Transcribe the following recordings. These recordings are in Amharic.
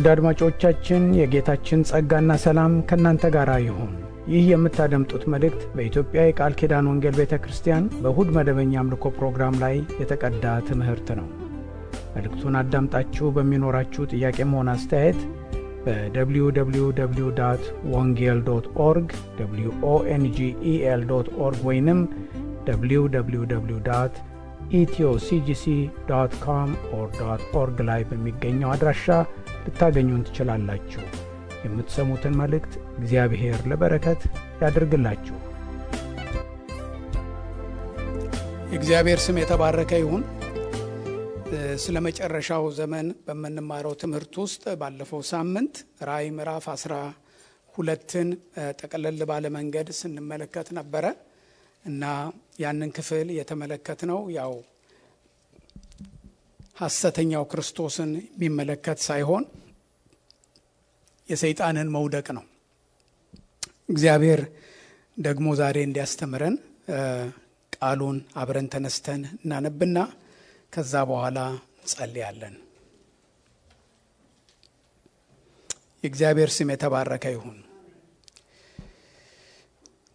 ውድ አድማጮቻችን የጌታችን ጸጋና ሰላም ከእናንተ ጋር ይሁን። ይህ የምታደምጡት መልእክት በኢትዮጵያ የቃል ኪዳን ወንጌል ቤተ ክርስቲያን በእሁድ መደበኛ አምልኮ ፕሮግራም ላይ የተቀዳ ትምህርት ነው። መልእክቱን አዳምጣችሁ በሚኖራችሁ ጥያቄም ሆነ አስተያየት በwww ወንጌል dot org ኦንጌል dot org ወይንም www ኢትዮሲጂሲ com org ላይ በሚገኘው አድራሻ ልታገኙን ትችላላችሁ። የምትሰሙትን መልእክት እግዚአብሔር ለበረከት ያድርግላችሁ። የእግዚአብሔር ስም የተባረከ ይሁን። ስለ መጨረሻው ዘመን በምንማረው ትምህርት ውስጥ ባለፈው ሳምንት ራእይ ምዕራፍ አስራ ሁለትን ጠቀለል ባለ መንገድ ስንመለከት ነበረ እና ያንን ክፍል የተመለከት ነው ያው ሐሰተኛው ክርስቶስን የሚመለከት ሳይሆን የሰይጣንን መውደቅ ነው። እግዚአብሔር ደግሞ ዛሬ እንዲያስተምረን ቃሉን አብረን ተነስተን እናነብና ከዛ በኋላ እንጸልያለን። የእግዚአብሔር ስም የተባረከ ይሁን።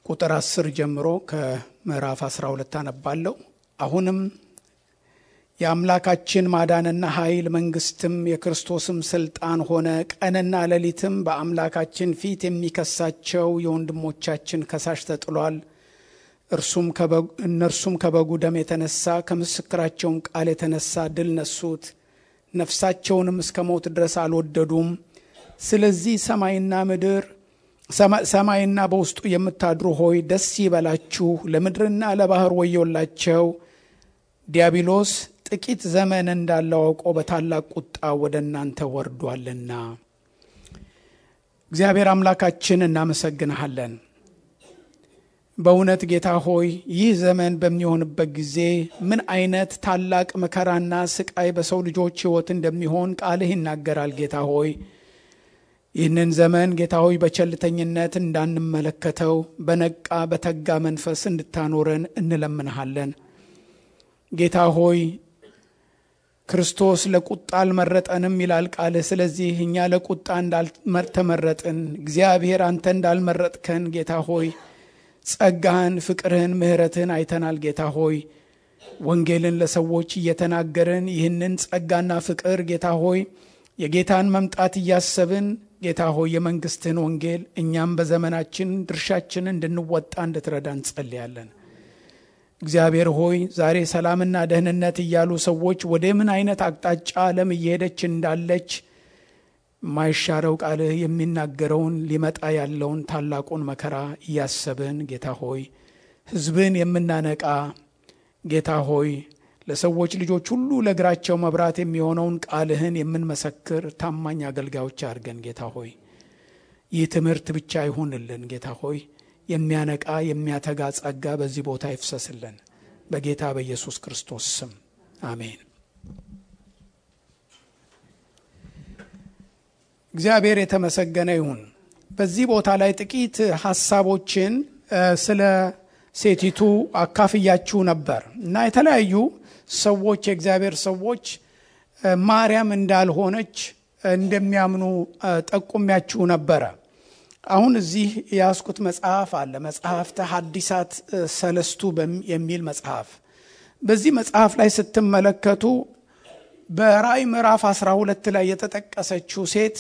ቁጥር አስር ጀምሮ ከምዕራፍ አስራ ሁለት አነባለሁ። አሁንም የአምላካችን ማዳንና ኃይል መንግስትም የክርስቶስም ስልጣን ሆነ። ቀንና ሌሊትም በአምላካችን ፊት የሚከሳቸው የወንድሞቻችን ከሳሽ ተጥሏል። እነርሱም ከበጉ ደም የተነሳ ከምስክራቸውን ቃል የተነሳ ድል ነሱት፣ ነፍሳቸውንም እስከ ሞት ድረስ አልወደዱም። ስለዚህ ሰማይና ምድር ሰማይና በውስጡ የምታድሩ ሆይ ደስ ይበላችሁ፣ ለምድርና ለባህር ወዮላቸው። ዲያብሎስ ጥቂት ዘመን እንዳለው አውቆ በታላቅ ቁጣ ወደ እናንተ ወርዷልና። እግዚአብሔር አምላካችን እናመሰግንሃለን። በእውነት ጌታ ሆይ ይህ ዘመን በሚሆንበት ጊዜ ምን አይነት ታላቅ መከራና ስቃይ በሰው ልጆች ሕይወት እንደሚሆን ቃልህ ይናገራል። ጌታ ሆይ ይህንን ዘመን ጌታ ሆይ በቸልተኝነት እንዳንመለከተው በነቃ በተጋ መንፈስ እንድታኖረን እንለምንሃለን። ጌታ ሆይ ክርስቶስ ለቁጣ አልመረጠንም ይላል ቃልህ። ስለዚህ እኛ ለቁጣ እንዳልተመረጥን እግዚአብሔር አንተ እንዳልመረጥከን ጌታ ሆይ ጸጋህን፣ ፍቅርህን፣ ምሕረትህን አይተናል። ጌታ ሆይ ወንጌልን ለሰዎች እየተናገርን ይህንን ጸጋና ፍቅር ጌታ ሆይ የጌታን መምጣት እያሰብን ጌታ ሆይ የመንግስትህን ወንጌል እኛም በዘመናችን ድርሻችን እንድንወጣ እንድትረዳ እንጸልያለን። እግዚአብሔር ሆይ ዛሬ ሰላምና ደህንነት እያሉ ሰዎች ወደ ምን አይነት አቅጣጫ ዓለም እየሄደች እንዳለች የማይሻረው ቃልህ የሚናገረውን ሊመጣ ያለውን ታላቁን መከራ እያሰብን ጌታ ሆይ ሕዝብን የምናነቃ ጌታ ሆይ ለሰዎች ልጆች ሁሉ ለእግራቸው መብራት የሚሆነውን ቃልህን የምንመሰክር ታማኝ አገልጋዮች አድርገን ጌታ ሆይ ይህ ትምህርት ብቻ ይሁንልን ጌታ ሆይ የሚያነቃ የሚያተጋ ጸጋ በዚህ ቦታ ይፍሰስልን በጌታ በኢየሱስ ክርስቶስ ስም አሜን። እግዚአብሔር የተመሰገነ ይሁን። በዚህ ቦታ ላይ ጥቂት ሀሳቦችን ስለ ሴቲቱ አካፍያችሁ ነበር እና የተለያዩ ሰዎች የእግዚአብሔር ሰዎች ማርያም እንዳልሆነች እንደሚያምኑ ጠቁሚያችሁ ነበረ። አሁን እዚህ የያዝኩት መጽሐፍ አለ። መጽሐፍተ ሐዲሳት ሰለስቱ የሚል መጽሐፍ። በዚህ መጽሐፍ ላይ ስትመለከቱ በራእይ ምዕራፍ 12 ላይ የተጠቀሰችው ሴት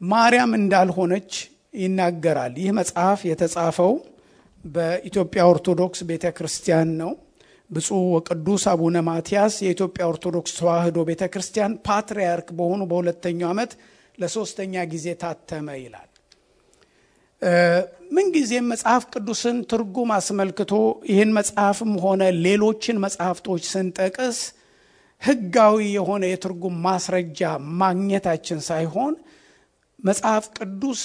ማርያም እንዳልሆነች ይናገራል። ይህ መጽሐፍ የተጻፈው በኢትዮጵያ ኦርቶዶክስ ቤተ ክርስቲያን ነው። ብፁዕ ወቅዱስ አቡነ ማትያስ የኢትዮጵያ ኦርቶዶክስ ተዋሕዶ ቤተ ክርስቲያን ፓትርያርክ በሆኑ በሁለተኛው ዓመት ለሶስተኛ ጊዜ ታተመ ይላል። ምንጊዜም መጽሐፍ ቅዱስን ትርጉም አስመልክቶ ይህን መጽሐፍም ሆነ ሌሎችን መጽሐፍቶች ስንጠቅስ ሕጋዊ የሆነ የትርጉም ማስረጃ ማግኘታችን ሳይሆን መጽሐፍ ቅዱስ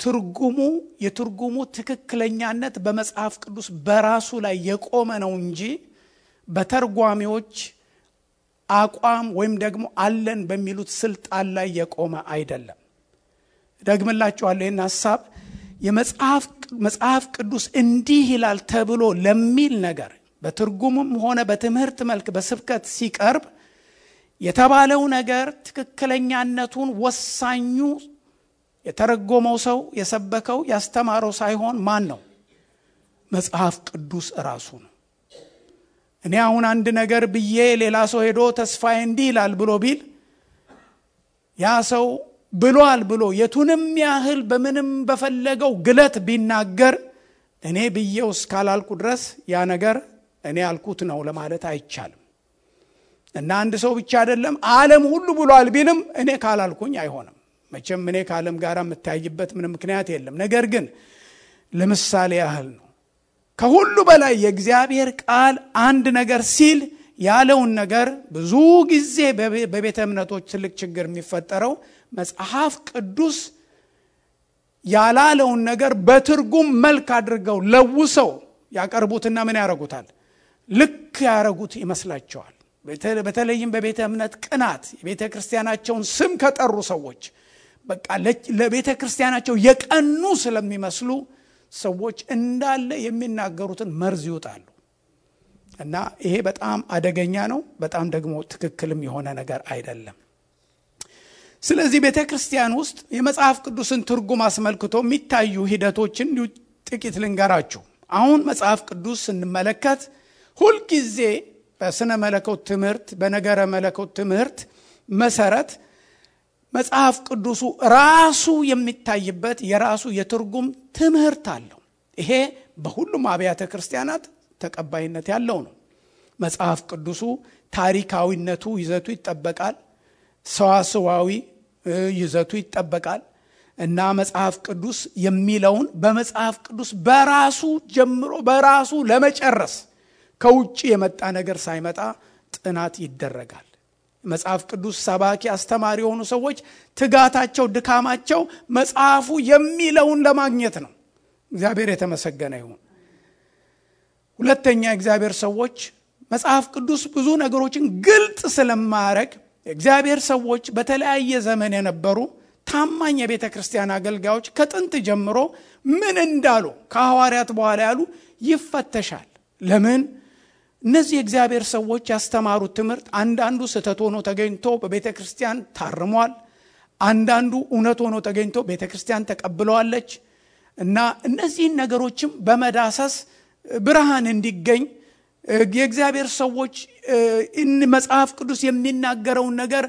ትርጉሙ የትርጉሙ ትክክለኛነት በመጽሐፍ ቅዱስ በራሱ ላይ የቆመ ነው እንጂ በተርጓሚዎች አቋም ወይም ደግሞ አለን በሚሉት ስልጣን ላይ የቆመ አይደለም። ደግምላችኋለሁ ይህን ሀሳብ የመጽሐፍ ቅዱስ እንዲህ ይላል ተብሎ ለሚል ነገር በትርጉምም ሆነ በትምህርት መልክ በስብከት ሲቀርብ የተባለው ነገር ትክክለኛነቱን ወሳኙ የተረጎመው ሰው የሰበከው ያስተማረው ሳይሆን ማን ነው? መጽሐፍ ቅዱስ እራሱ ነው። እኔ አሁን አንድ ነገር ብዬ ሌላ ሰው ሄዶ ተስፋዬ እንዲህ ይላል ብሎ ቢል ያ ሰው ብሏል ብሎ የቱንም ያህል በምንም በፈለገው ግለት ቢናገር እኔ ብዬው እስካላልኩ ድረስ ያ ነገር እኔ ያልኩት ነው ለማለት አይቻልም። እና አንድ ሰው ብቻ አይደለም ዓለም ሁሉ ብሏል ቢልም እኔ ካላልኩኝ አይሆንም። መቼም እኔ ከዓለም ጋር የምታይበት ምንም ምክንያት የለም። ነገር ግን ለምሳሌ ያህል ነው። ከሁሉ በላይ የእግዚአብሔር ቃል አንድ ነገር ሲል ያለውን ነገር ብዙ ጊዜ በቤተ እምነቶች ትልቅ ችግር የሚፈጠረው መጽሐፍ ቅዱስ ያላለውን ነገር በትርጉም መልክ አድርገው ለውሰው ያቀርቡትና ምን ያደረጉታል? ልክ ያደረጉት ይመስላቸዋል። በተለይም በቤተ እምነት ቅናት የቤተ ክርስቲያናቸውን ስም ከጠሩ ሰዎች በቃ ለቤተ ክርስቲያናቸው የቀኑ ስለሚመስሉ ሰዎች እንዳለ የሚናገሩትን መርዝ ይውጣሉ። እና ይሄ በጣም አደገኛ ነው። በጣም ደግሞ ትክክልም የሆነ ነገር አይደለም። ስለዚህ ቤተ ክርስቲያን ውስጥ የመጽሐፍ ቅዱስን ትርጉም አስመልክቶ የሚታዩ ሂደቶችን ጥቂት ልንገራችሁ። አሁን መጽሐፍ ቅዱስ ስንመለከት ሁልጊዜ በስነ መለኮት ትምህርት፣ በነገረ መለኮት ትምህርት መሰረት መጽሐፍ ቅዱሱ ራሱ የሚታይበት የራሱ የትርጉም ትምህርት አለው። ይሄ በሁሉም አብያተ ክርስቲያናት ተቀባይነት ያለው ነው። መጽሐፍ ቅዱሱ ታሪካዊነቱ ይዘቱ ይጠበቃል። ሰዋስዋዊ ይዘቱ ይጠበቃል እና መጽሐፍ ቅዱስ የሚለውን በመጽሐፍ ቅዱስ በራሱ ጀምሮ በራሱ ለመጨረስ ከውጭ የመጣ ነገር ሳይመጣ ጥናት ይደረጋል። መጽሐፍ ቅዱስ ሰባኪ አስተማሪ የሆኑ ሰዎች ትጋታቸው፣ ድካማቸው መጽሐፉ የሚለውን ለማግኘት ነው። እግዚአብሔር የተመሰገነ ይሁን። ሁለተኛ የእግዚአብሔር ሰዎች መጽሐፍ ቅዱስ ብዙ ነገሮችን ግልጥ ስለማያረግ የእግዚአብሔር ሰዎች በተለያየ ዘመን የነበሩ ታማኝ የቤተ ክርስቲያን አገልጋዮች ከጥንት ጀምሮ ምን እንዳሉ ከሐዋርያት በኋላ ያሉ ይፈተሻል። ለምን? እነዚህ የእግዚአብሔር ሰዎች ያስተማሩት ትምህርት አንዳንዱ ስህተት ሆኖ ተገኝቶ በቤተ ክርስቲያን ታርሟል። አንዳንዱ እውነት ሆኖ ተገኝቶ ቤተ ክርስቲያን ተቀብለዋለች እና እነዚህን ነገሮችም በመዳሰስ ብርሃን እንዲገኝ የእግዚአብሔር ሰዎች መጽሐፍ ቅዱስ የሚናገረውን ነገር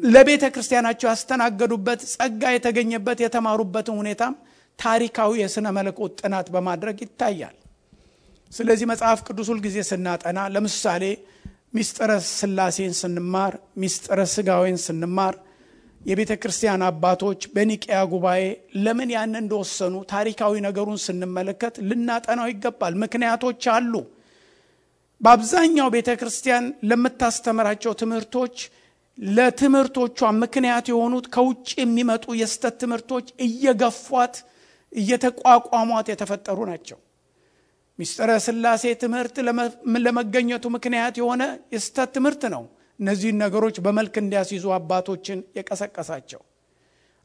ለቤተ ክርስቲያናቸው ያስተናገዱበት ጸጋ የተገኘበት የተማሩበትን ሁኔታም ታሪካዊ የሥነ መለኮት ጥናት በማድረግ ይታያል። ስለዚህ መጽሐፍ ቅዱስ ሁልጊዜ ስናጠና ለምሳሌ ሚስጥረ ሥላሴን ስንማር፣ ሚስጥረ ሥጋዌን ስንማር የቤተ ክርስቲያን አባቶች በኒቅያ ጉባኤ ለምን ያን እንደወሰኑ ታሪካዊ ነገሩን ስንመለከት ልናጠናው ይገባል። ምክንያቶች አሉ። በአብዛኛው ቤተ ክርስቲያን ለምታስተምራቸው ትምህርቶች ለትምህርቶቿ ምክንያት የሆኑት ከውጭ የሚመጡ የስተት ትምህርቶች እየገፏት እየተቋቋሟት የተፈጠሩ ናቸው። ሚስጥረ ሥላሴ ትምህርት ለመገኘቱ ምክንያት የሆነ የስህተት ትምህርት ነው። እነዚህን ነገሮች በመልክ እንዲያስይዙ አባቶችን የቀሰቀሳቸው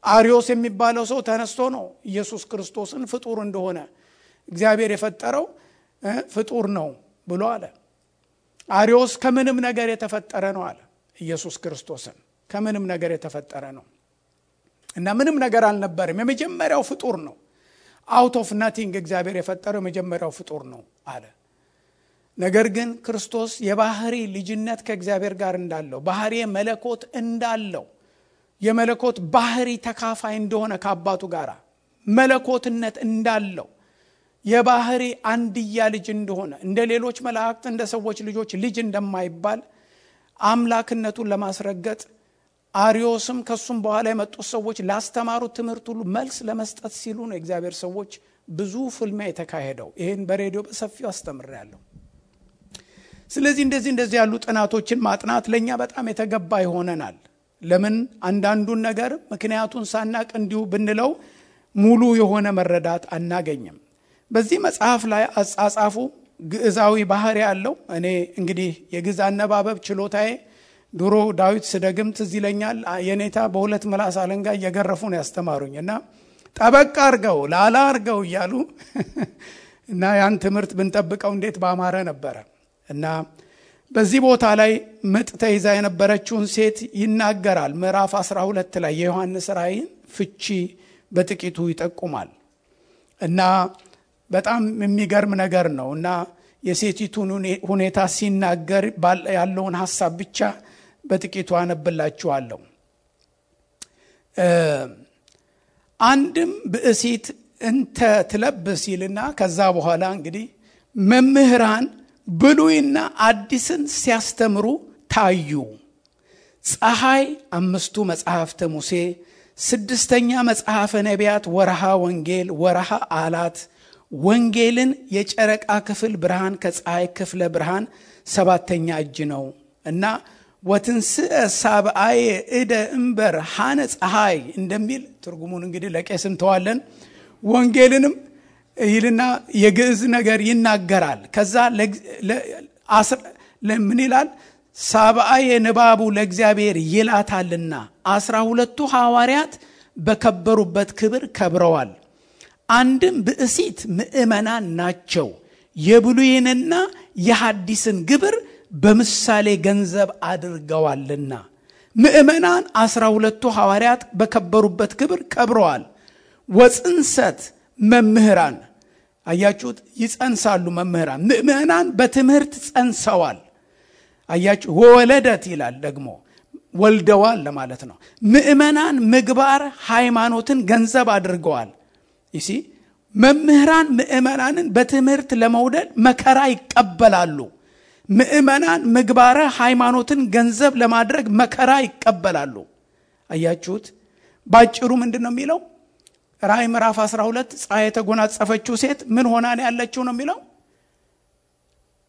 አሪዮስ የሚባለው ሰው ተነስቶ ነው ኢየሱስ ክርስቶስን ፍጡር እንደሆነ እግዚአብሔር የፈጠረው ፍጡር ነው ብሎ አለ። አሪዮስ ከምንም ነገር የተፈጠረ ነው አለ። ኢየሱስ ክርስቶስን ከምንም ነገር የተፈጠረ ነው እና ምንም ነገር አልነበርም፣ የመጀመሪያው ፍጡር ነው። out of nothing እግዚአብሔር የፈጠረው የመጀመሪያው ፍጡር ነው አለ። ነገር ግን ክርስቶስ የባህሪ ልጅነት ከእግዚአብሔር ጋር እንዳለው ባህሪ መለኮት እንዳለው የመለኮት ባህሪ ተካፋይ እንደሆነ ከአባቱ ጋር መለኮትነት እንዳለው የባህሪ አንድያ ልጅ እንደሆነ እንደ ሌሎች መላእክት እንደ ሰዎች ልጆች ልጅ እንደማይባል አምላክነቱን ለማስረገጥ አሪዮስም ከሱም በኋላ የመጡት ሰዎች ላስተማሩት ትምህርት ሁሉ መልስ ለመስጠት ሲሉ ነው የእግዚአብሔር ሰዎች ብዙ ፍልሚያ የተካሄደው። ይህን በሬዲዮ በሰፊው አስተምሬያለሁ። ስለዚህ እንደዚህ እንደዚህ ያሉ ጥናቶችን ማጥናት ለእኛ በጣም የተገባ ይሆነናል። ለምን አንዳንዱን ነገር ምክንያቱን ሳናቅ እንዲሁ ብንለው ሙሉ የሆነ መረዳት አናገኝም። በዚህ መጽሐፍ ላይ አጻጻፉ ግዕዛዊ ባህሪ ያለው እኔ እንግዲህ የግዕዝ አነባበብ ችሎታዬ ድሮ ዳዊት ስደግም ትዝ ይለኛል። የኔታ በሁለት ምላስ አለንጋ እየገረፉ ነው ያስተማሩኝ እና ጠበቅ አርገው ላላ አርገው እያሉ እና ያን ትምህርት ብንጠብቀው እንዴት ባማረ ነበረ እና በዚህ ቦታ ላይ ምጥ ተይዛ የነበረችውን ሴት ይናገራል። ምዕራፍ 12 ላይ የዮሐንስ ራእይን ፍቺ በጥቂቱ ይጠቁማል እና በጣም የሚገርም ነገር ነው እና የሴቲቱን ሁኔታ ሲናገር ያለውን ሀሳብ ብቻ በጥቂቱ አነብላችኋለሁ። አንድም ብእሲት እንተ ትለብስ ይልና ከዛ በኋላ እንግዲህ መምህራን ብሉይና አዲስን ሲያስተምሩ ታዩ። ፀሐይ፣ አምስቱ መጽሐፍተ ሙሴ፣ ስድስተኛ መጽሐፈ ነቢያት፣ ወርሃ ወንጌል፣ ወርሃ አላት፣ ወንጌልን የጨረቃ ክፍል ብርሃን ከፀሐይ ክፍለ ብርሃን ሰባተኛ እጅ ነው እና ወትንስእ ሳብአየ እደ እምበር ሐነ ፀሐይ እንደሚል ትርጉሙን እንግዲህ ለቄስ እንተዋለን። ወንጌልንም ይልና የግዕዝ ነገር ይናገራል። ከዛ ምን ይላል? ሳብአየ ንባቡ ለእግዚአብሔር ይላታልና አስራ ሁለቱ ሐዋርያት በከበሩበት ክብር ከብረዋል። አንድም ብእሲት ምእመናን ናቸው። የብሉይንና የሐዲስን ግብር በምሳሌ ገንዘብ አድርገዋልና ምእመናን አስራ ሁለቱ ሐዋርያት በከበሩበት ክብር ከብረዋል። ወጽንሰት መምህራን አያችሁት፣ ይጸንሳሉ መምህራን። ምእመናን በትምህርት ጸንሰዋል። አያችሁ፣ ወወለደት ይላል ደግሞ ወልደዋል ለማለት ነው። ምእመናን ምግባር ሃይማኖትን ገንዘብ አድርገዋል። ይሲ መምህራን ምእመናንን በትምህርት ለመውደድ መከራ ይቀበላሉ። ምእመናን ምግባረ ሃይማኖትን ገንዘብ ለማድረግ መከራ ይቀበላሉ። አያችሁት፣ ባጭሩ ምንድን ነው የሚለው? ራእይ ምዕራፍ 12 ፀሐይ የተጎናጸፈችው ሴት ምን ሆና ነው ያለችው ነው የሚለው።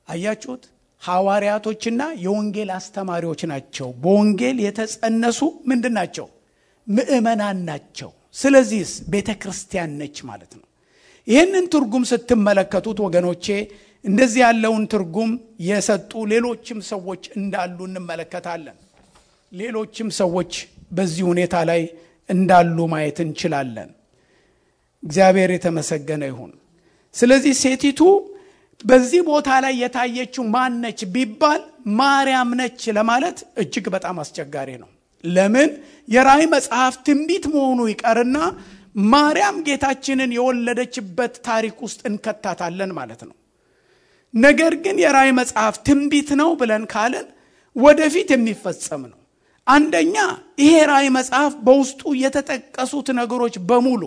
አያችሁት፣ ሐዋርያቶችና የወንጌል አስተማሪዎች ናቸው። በወንጌል የተጸነሱ ምንድን ናቸው? ምእመናን ናቸው። ስለዚህስ ቤተ ክርስቲያን ነች ማለት ነው። ይህንን ትርጉም ስትመለከቱት ወገኖቼ እንደዚህ ያለውን ትርጉም የሰጡ ሌሎችም ሰዎች እንዳሉ እንመለከታለን። ሌሎችም ሰዎች በዚህ ሁኔታ ላይ እንዳሉ ማየት እንችላለን። እግዚአብሔር የተመሰገነ ይሁን። ስለዚህ ሴቲቱ በዚህ ቦታ ላይ የታየችው ማን ነች ቢባል ማርያም ነች ለማለት እጅግ በጣም አስቸጋሪ ነው። ለምን የራእይ መጽሐፍ ትንቢት መሆኑ ይቀርና ማርያም ጌታችንን የወለደችበት ታሪክ ውስጥ እንከታታለን ማለት ነው። ነገር ግን የራእይ መጽሐፍ ትንቢት ነው ብለን ካልን ወደፊት የሚፈጸም ነው። አንደኛ ይሄ ራእይ መጽሐፍ በውስጡ የተጠቀሱት ነገሮች በሙሉ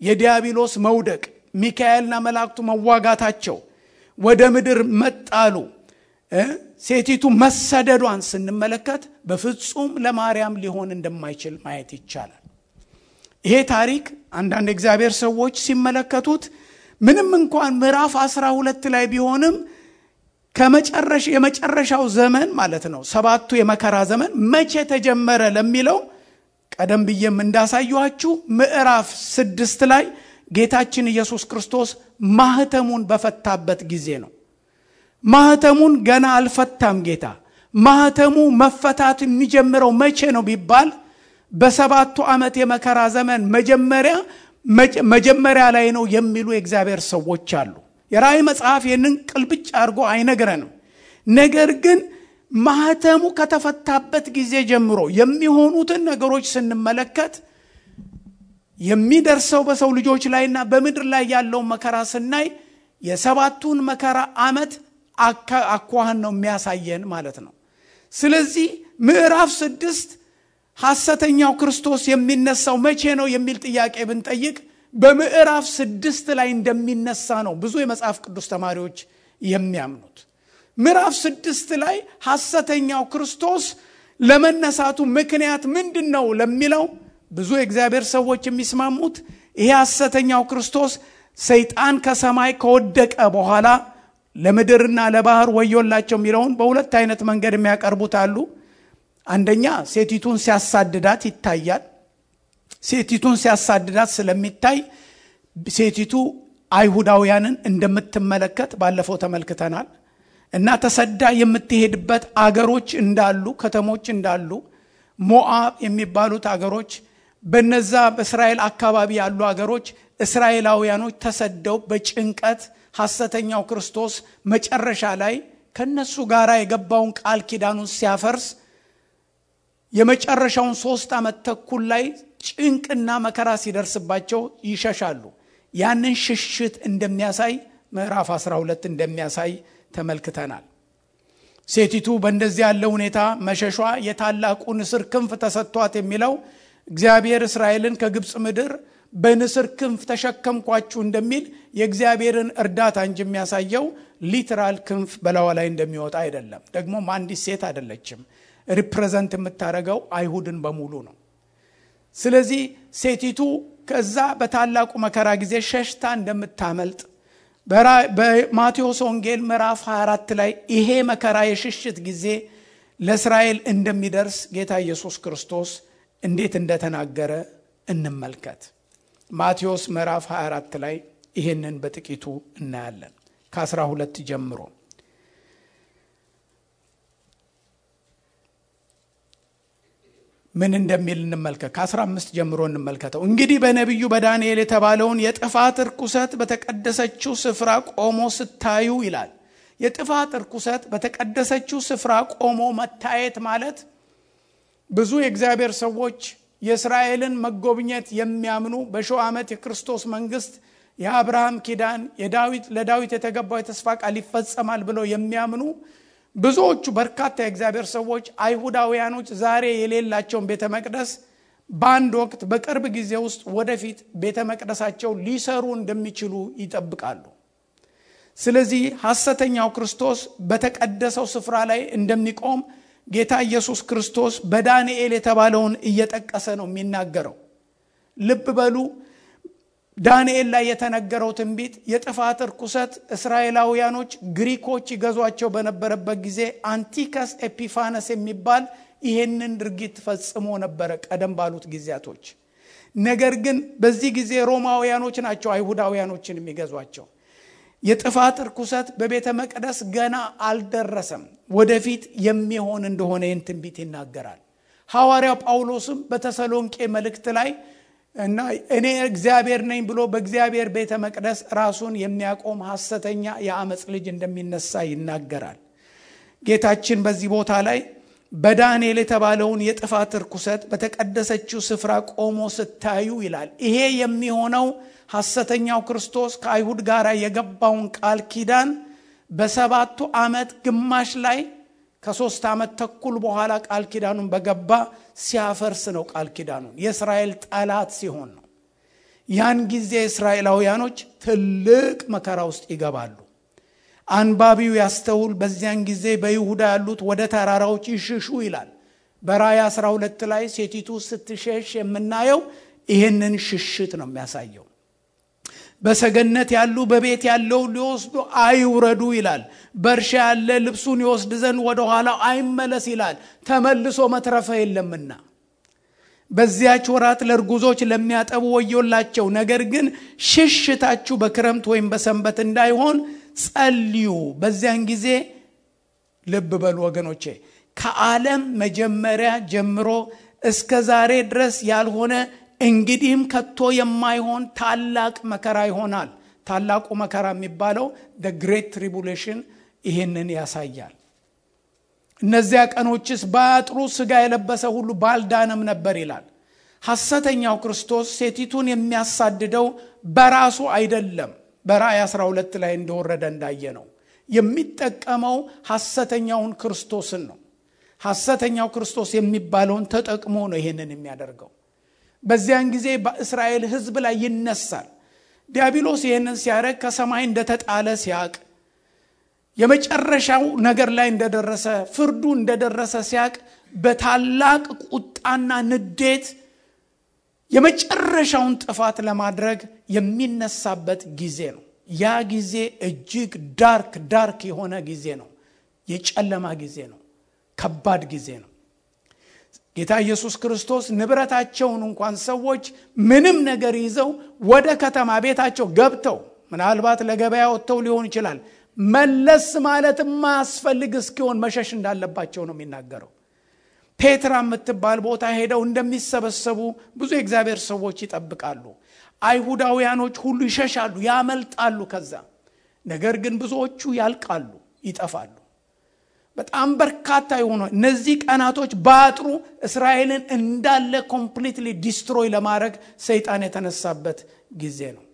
የዲያብሎስ መውደቅ፣ ሚካኤልና መላእክቱ መዋጋታቸው፣ ወደ ምድር መጣሉ፣ ሴቲቱ መሰደዷን ስንመለከት በፍጹም ለማርያም ሊሆን እንደማይችል ማየት ይቻላል። ይሄ ታሪክ አንዳንድ እግዚአብሔር ሰዎች ሲመለከቱት ምንም እንኳን ምዕራፍ አስራ ሁለት ላይ ቢሆንም ከመጨረሻ የመጨረሻው ዘመን ማለት ነው ሰባቱ የመከራ ዘመን መቼ ተጀመረ ለሚለው ቀደም ብዬም እንዳሳየኋችሁ ምዕራፍ ስድስት ላይ ጌታችን ኢየሱስ ክርስቶስ ማህተሙን በፈታበት ጊዜ ነው። ማህተሙን ገና አልፈታም ጌታ። ማህተሙ መፈታት የሚጀምረው መቼ ነው ቢባል በሰባቱ ዓመት የመከራ ዘመን መጀመሪያ መጀመሪያ ላይ ነው የሚሉ የእግዚአብሔር ሰዎች አሉ። የራእይ መጽሐፍ ይህንን ቅልብጭ አድርጎ አይነግረንም። ነገር ግን ማህተሙ ከተፈታበት ጊዜ ጀምሮ የሚሆኑትን ነገሮች ስንመለከት የሚደርሰው በሰው ልጆች ላይና በምድር ላይ ያለውን መከራ ስናይ የሰባቱን መከራ ዓመት አኳኋን ነው የሚያሳየን ማለት ነው። ስለዚህ ምዕራፍ ስድስት ሐሰተኛው ክርስቶስ የሚነሳው መቼ ነው የሚል ጥያቄ ብንጠይቅ በምዕራፍ ስድስት ላይ እንደሚነሳ ነው ብዙ የመጽሐፍ ቅዱስ ተማሪዎች የሚያምኑት። ምዕራፍ ስድስት ላይ ሐሰተኛው ክርስቶስ ለመነሳቱ ምክንያት ምንድን ነው ለሚለው ብዙ የእግዚአብሔር ሰዎች የሚስማሙት ይሄ ሐሰተኛው ክርስቶስ ሰይጣን ከሰማይ ከወደቀ በኋላ ለምድርና ለባህር ወዮላቸው የሚለውን በሁለት አይነት መንገድ የሚያቀርቡት አሉ። አንደኛ ሴቲቱን ሲያሳድዳት ይታያል። ሴቲቱን ሲያሳድዳት ስለሚታይ ሴቲቱ አይሁዳውያንን እንደምትመለከት ባለፈው ተመልክተናል። እና ተሰዳ የምትሄድበት አገሮች እንዳሉ ከተሞች እንዳሉ ሞአብ የሚባሉት አገሮች በነዛ በእስራኤል አካባቢ ያሉ አገሮች እስራኤላውያኖች ተሰደው በጭንቀት ሐሰተኛው ክርስቶስ መጨረሻ ላይ ከነሱ ጋር የገባውን ቃል ኪዳኑን ሲያፈርስ የመጨረሻውን ሶስት ዓመት ተኩል ላይ ጭንቅና መከራ ሲደርስባቸው ይሸሻሉ። ያንን ሽሽት እንደሚያሳይ ምዕራፍ 12 እንደሚያሳይ ተመልክተናል። ሴቲቱ በእንደዚህ ያለ ሁኔታ መሸሿ የታላቁ ንስር ክንፍ ተሰጥቷት የሚለው እግዚአብሔር እስራኤልን ከግብፅ ምድር በንስር ክንፍ ተሸከምኳችሁ እንደሚል የእግዚአብሔርን እርዳታ እንጂ የሚያሳየው literal ክንፍ በላይዋ ላይ እንደሚወጣ አይደለም። ደግሞም አንዲት ሴት አይደለችም። represent የምታደርገው አይሁድን በሙሉ ነው። ስለዚህ ሴቲቱ ከዛ በታላቁ መከራ ጊዜ ሸሽታ እንደምታመልጥ በማቴዎስ ወንጌል ምዕራፍ 24 ላይ ይሄ መከራ የሽሽት ጊዜ ለእስራኤል እንደሚደርስ ጌታ ኢየሱስ ክርስቶስ እንዴት እንደተናገረ እንመልከት። ማቴዎስ ምዕራፍ 24 ላይ ይሄንን በጥቂቱ እናያለን ከ12 ጀምሮ ምን እንደሚል እንመልከት። ከ15 ጀምሮ እንመልከተው። እንግዲህ በነቢዩ በዳንኤል የተባለውን የጥፋት እርኩሰት በተቀደሰችው ስፍራ ቆሞ ስታዩ ይላል። የጥፋት እርኩሰት በተቀደሰችው ስፍራ ቆሞ መታየት ማለት ብዙ የእግዚአብሔር ሰዎች የእስራኤልን መጎብኘት የሚያምኑ በሺው ዓመት የክርስቶስ መንግስት የአብርሃም ኪዳን የዳዊት ለዳዊት የተገባው የተስፋ ቃል ይፈጸማል ብለው የሚያምኑ ብዙዎቹ በርካታ የእግዚአብሔር ሰዎች አይሁዳውያኖች ዛሬ የሌላቸውን ቤተ መቅደስ በአንድ ወቅት በቅርብ ጊዜ ውስጥ ወደፊት ቤተ መቅደሳቸው ሊሰሩ እንደሚችሉ ይጠብቃሉ። ስለዚህ ሐሰተኛው ክርስቶስ በተቀደሰው ስፍራ ላይ እንደሚቆም ጌታ ኢየሱስ ክርስቶስ በዳንኤል የተባለውን እየጠቀሰ ነው የሚናገረው። ልብ በሉ። ዳንኤል ላይ የተነገረው ትንቢት የጥፋት እርኩሰት እስራኤላውያኖች ግሪኮች ይገዟቸው በነበረበት ጊዜ አንቲኦከስ ኤፒፋነስ የሚባል ይሄንን ድርጊት ፈጽሞ ነበረ ቀደም ባሉት ጊዜያቶች። ነገር ግን በዚህ ጊዜ ሮማውያኖች ናቸው አይሁዳውያኖችን የሚገዟቸው። የጥፋት እርኩሰት በቤተ መቅደስ ገና አልደረሰም፣ ወደፊት የሚሆን እንደሆነ ይህን ትንቢት ይናገራል። ሐዋርያው ጳውሎስም በተሰሎንቄ መልእክት ላይ እና እኔ እግዚአብሔር ነኝ ብሎ በእግዚአብሔር ቤተ መቅደስ ራሱን የሚያቆም ሐሰተኛ የአመፅ ልጅ እንደሚነሳ ይናገራል። ጌታችን በዚህ ቦታ ላይ በዳንኤል የተባለውን የጥፋት እርኩሰት በተቀደሰችው ስፍራ ቆሞ ስታዩ ይላል። ይሄ የሚሆነው ሐሰተኛው ክርስቶስ ከአይሁድ ጋር የገባውን ቃል ኪዳን በሰባቱ ዓመት ግማሽ ላይ ከሶስት ዓመት ተኩል በኋላ ቃል ኪዳኑን በገባ ሲያፈርስ ነው። ቃል ኪዳኑን የእስራኤል ጠላት ሲሆን ነው። ያን ጊዜ እስራኤላውያኖች ትልቅ መከራ ውስጥ ይገባሉ። አንባቢው ያስተውል። በዚያን ጊዜ በይሁዳ ያሉት ወደ ተራራዎች ይሽሹ ይላል። በራእይ 12 ላይ ሴቲቱ ስትሸሽ የምናየው ይህንን ሽሽት ነው የሚያሳየው። በሰገነት ያሉ በቤት ያለው ሊወስዱ አይውረዱ ይላል። በእርሻ ያለ ልብሱን ይወስድ ዘንድ ወደኋላ አይመለስ ይላል። ተመልሶ መትረፈ የለምና በዚያች ወራት ለእርጉዞች ለሚያጠቡ ወዮላቸው። ነገር ግን ሽሽታችሁ በክረምት ወይም በሰንበት እንዳይሆን ጸልዩ። በዚያን ጊዜ ልብ በሉ ወገኖቼ፣ ከዓለም መጀመሪያ ጀምሮ እስከ ዛሬ ድረስ ያልሆነ እንግዲህም ከቶ የማይሆን ታላቅ መከራ ይሆናል። ታላቁ መከራ የሚባለው the great tribulation ይህንን ያሳያል። እነዚያ ቀኖችስ ባያጥሩ ሥጋ የለበሰ ሁሉ ባልዳነም ነበር ይላል። ሐሰተኛው ክርስቶስ ሴቲቱን የሚያሳድደው በራሱ አይደለም። በራእይ 12 ላይ እንደወረደ እንዳየ ነው የሚጠቀመው ሐሰተኛውን ክርስቶስን ነው። ሐሰተኛው ክርስቶስ የሚባለውን ተጠቅሞ ነው ይህንን የሚያደርገው። በዚያን ጊዜ በእስራኤል ሕዝብ ላይ ይነሳል። ዲያብሎስ ይህንን ሲያደርግ ከሰማይ እንደተጣለ ሲያቅ የመጨረሻው ነገር ላይ እንደደረሰ ፍርዱ እንደደረሰ ሲያቅ በታላቅ ቁጣና ንዴት የመጨረሻውን ጥፋት ለማድረግ የሚነሳበት ጊዜ ነው። ያ ጊዜ እጅግ ዳርክ ዳርክ የሆነ ጊዜ ነው። የጨለማ ጊዜ ነው። ከባድ ጊዜ ነው። ጌታ ኢየሱስ ክርስቶስ ንብረታቸውን እንኳን ሰዎች ምንም ነገር ይዘው ወደ ከተማ ቤታቸው ገብተው ምናልባት ለገበያ ወጥተው ሊሆን ይችላል መለስ ማለት የማያስፈልግ እስኪሆን መሸሽ እንዳለባቸው ነው የሚናገረው። ፔትራ የምትባል ቦታ ሄደው እንደሚሰበሰቡ ብዙ የእግዚአብሔር ሰዎች ይጠብቃሉ። አይሁዳውያኖች ሁሉ ይሸሻሉ፣ ያመልጣሉ ከዛ። ነገር ግን ብዙዎቹ ያልቃሉ፣ ይጠፋሉ። በጣም በርካታ የሆኑ እነዚህ ቀናቶች ባያጥሩ እስራኤልን እንዳለ completely destroy ለማድረግ ሰይጣን የተነሳበት ጊዜ ነው።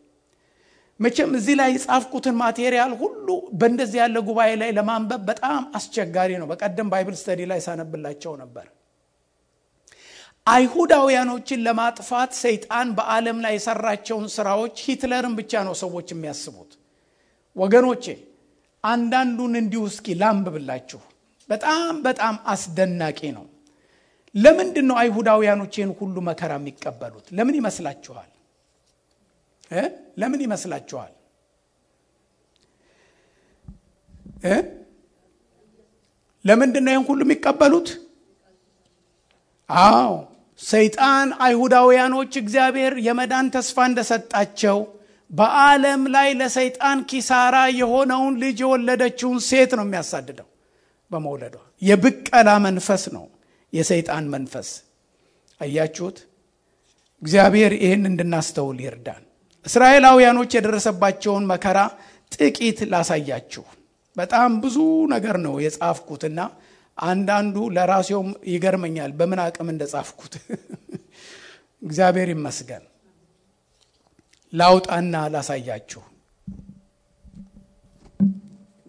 መቼም እዚህ ላይ የጻፍኩትን material ሁሉ በእንደዚህ ያለ ጉባኤ ላይ ለማንበብ በጣም አስቸጋሪ ነው። በቀደም Bible study ላይ ሳነብላቸው ነበር። አይሁዳውያኖችን ለማጥፋት ሰይጣን በዓለም ላይ የሰራቸውን ስራዎች ሂትለርን ብቻ ነው ሰዎች የሚያስቡት። ወገኖቼ አንዳንዱን እንዲሁ እስኪ ላንብብላችሁ። በጣም በጣም አስደናቂ ነው። ለምንድን ነው አይሁዳውያኖች ይህን ሁሉ መከራ የሚቀበሉት? ለምን ይመስላችኋል? ለምን ይመስላችኋል? ለምንድን ነው ይህን ሁሉ የሚቀበሉት? አዎ ሰይጣን አይሁዳውያኖች እግዚአብሔር የመዳን ተስፋ እንደሰጣቸው በዓለም ላይ ለሰይጣን ኪሳራ የሆነውን ልጅ የወለደችውን ሴት ነው የሚያሳድደው በመውለዷ። የብቀላ መንፈስ ነው የሰይጣን መንፈስ። አያችሁት? እግዚአብሔር ይህን እንድናስተውል ይርዳን። እስራኤላውያኖች የደረሰባቸውን መከራ ጥቂት ላሳያችሁ። በጣም ብዙ ነገር ነው የጻፍኩትና አንዳንዱ ለራሴውም ይገርመኛል በምን አቅም እንደጻፍኩት። እግዚአብሔር ይመስገን። ላውጣና ላሳያችሁ።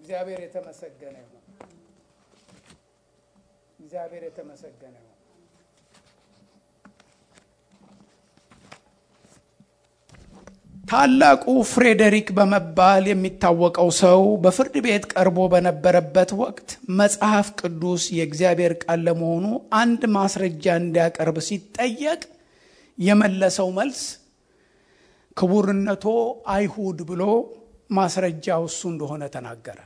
እግዚአብሔር የተመሰገነ እግዚአብሔር የተመሰገነ ይሁን። ታላቁ ፍሬዴሪክ በመባል የሚታወቀው ሰው በፍርድ ቤት ቀርቦ በነበረበት ወቅት መጽሐፍ ቅዱስ የእግዚአብሔር ቃል ለመሆኑ አንድ ማስረጃ እንዲያቀርብ ሲጠየቅ የመለሰው መልስ ክቡርነቶ አይሁድ ብሎ ማስረጃው እሱ እንደሆነ ተናገረ።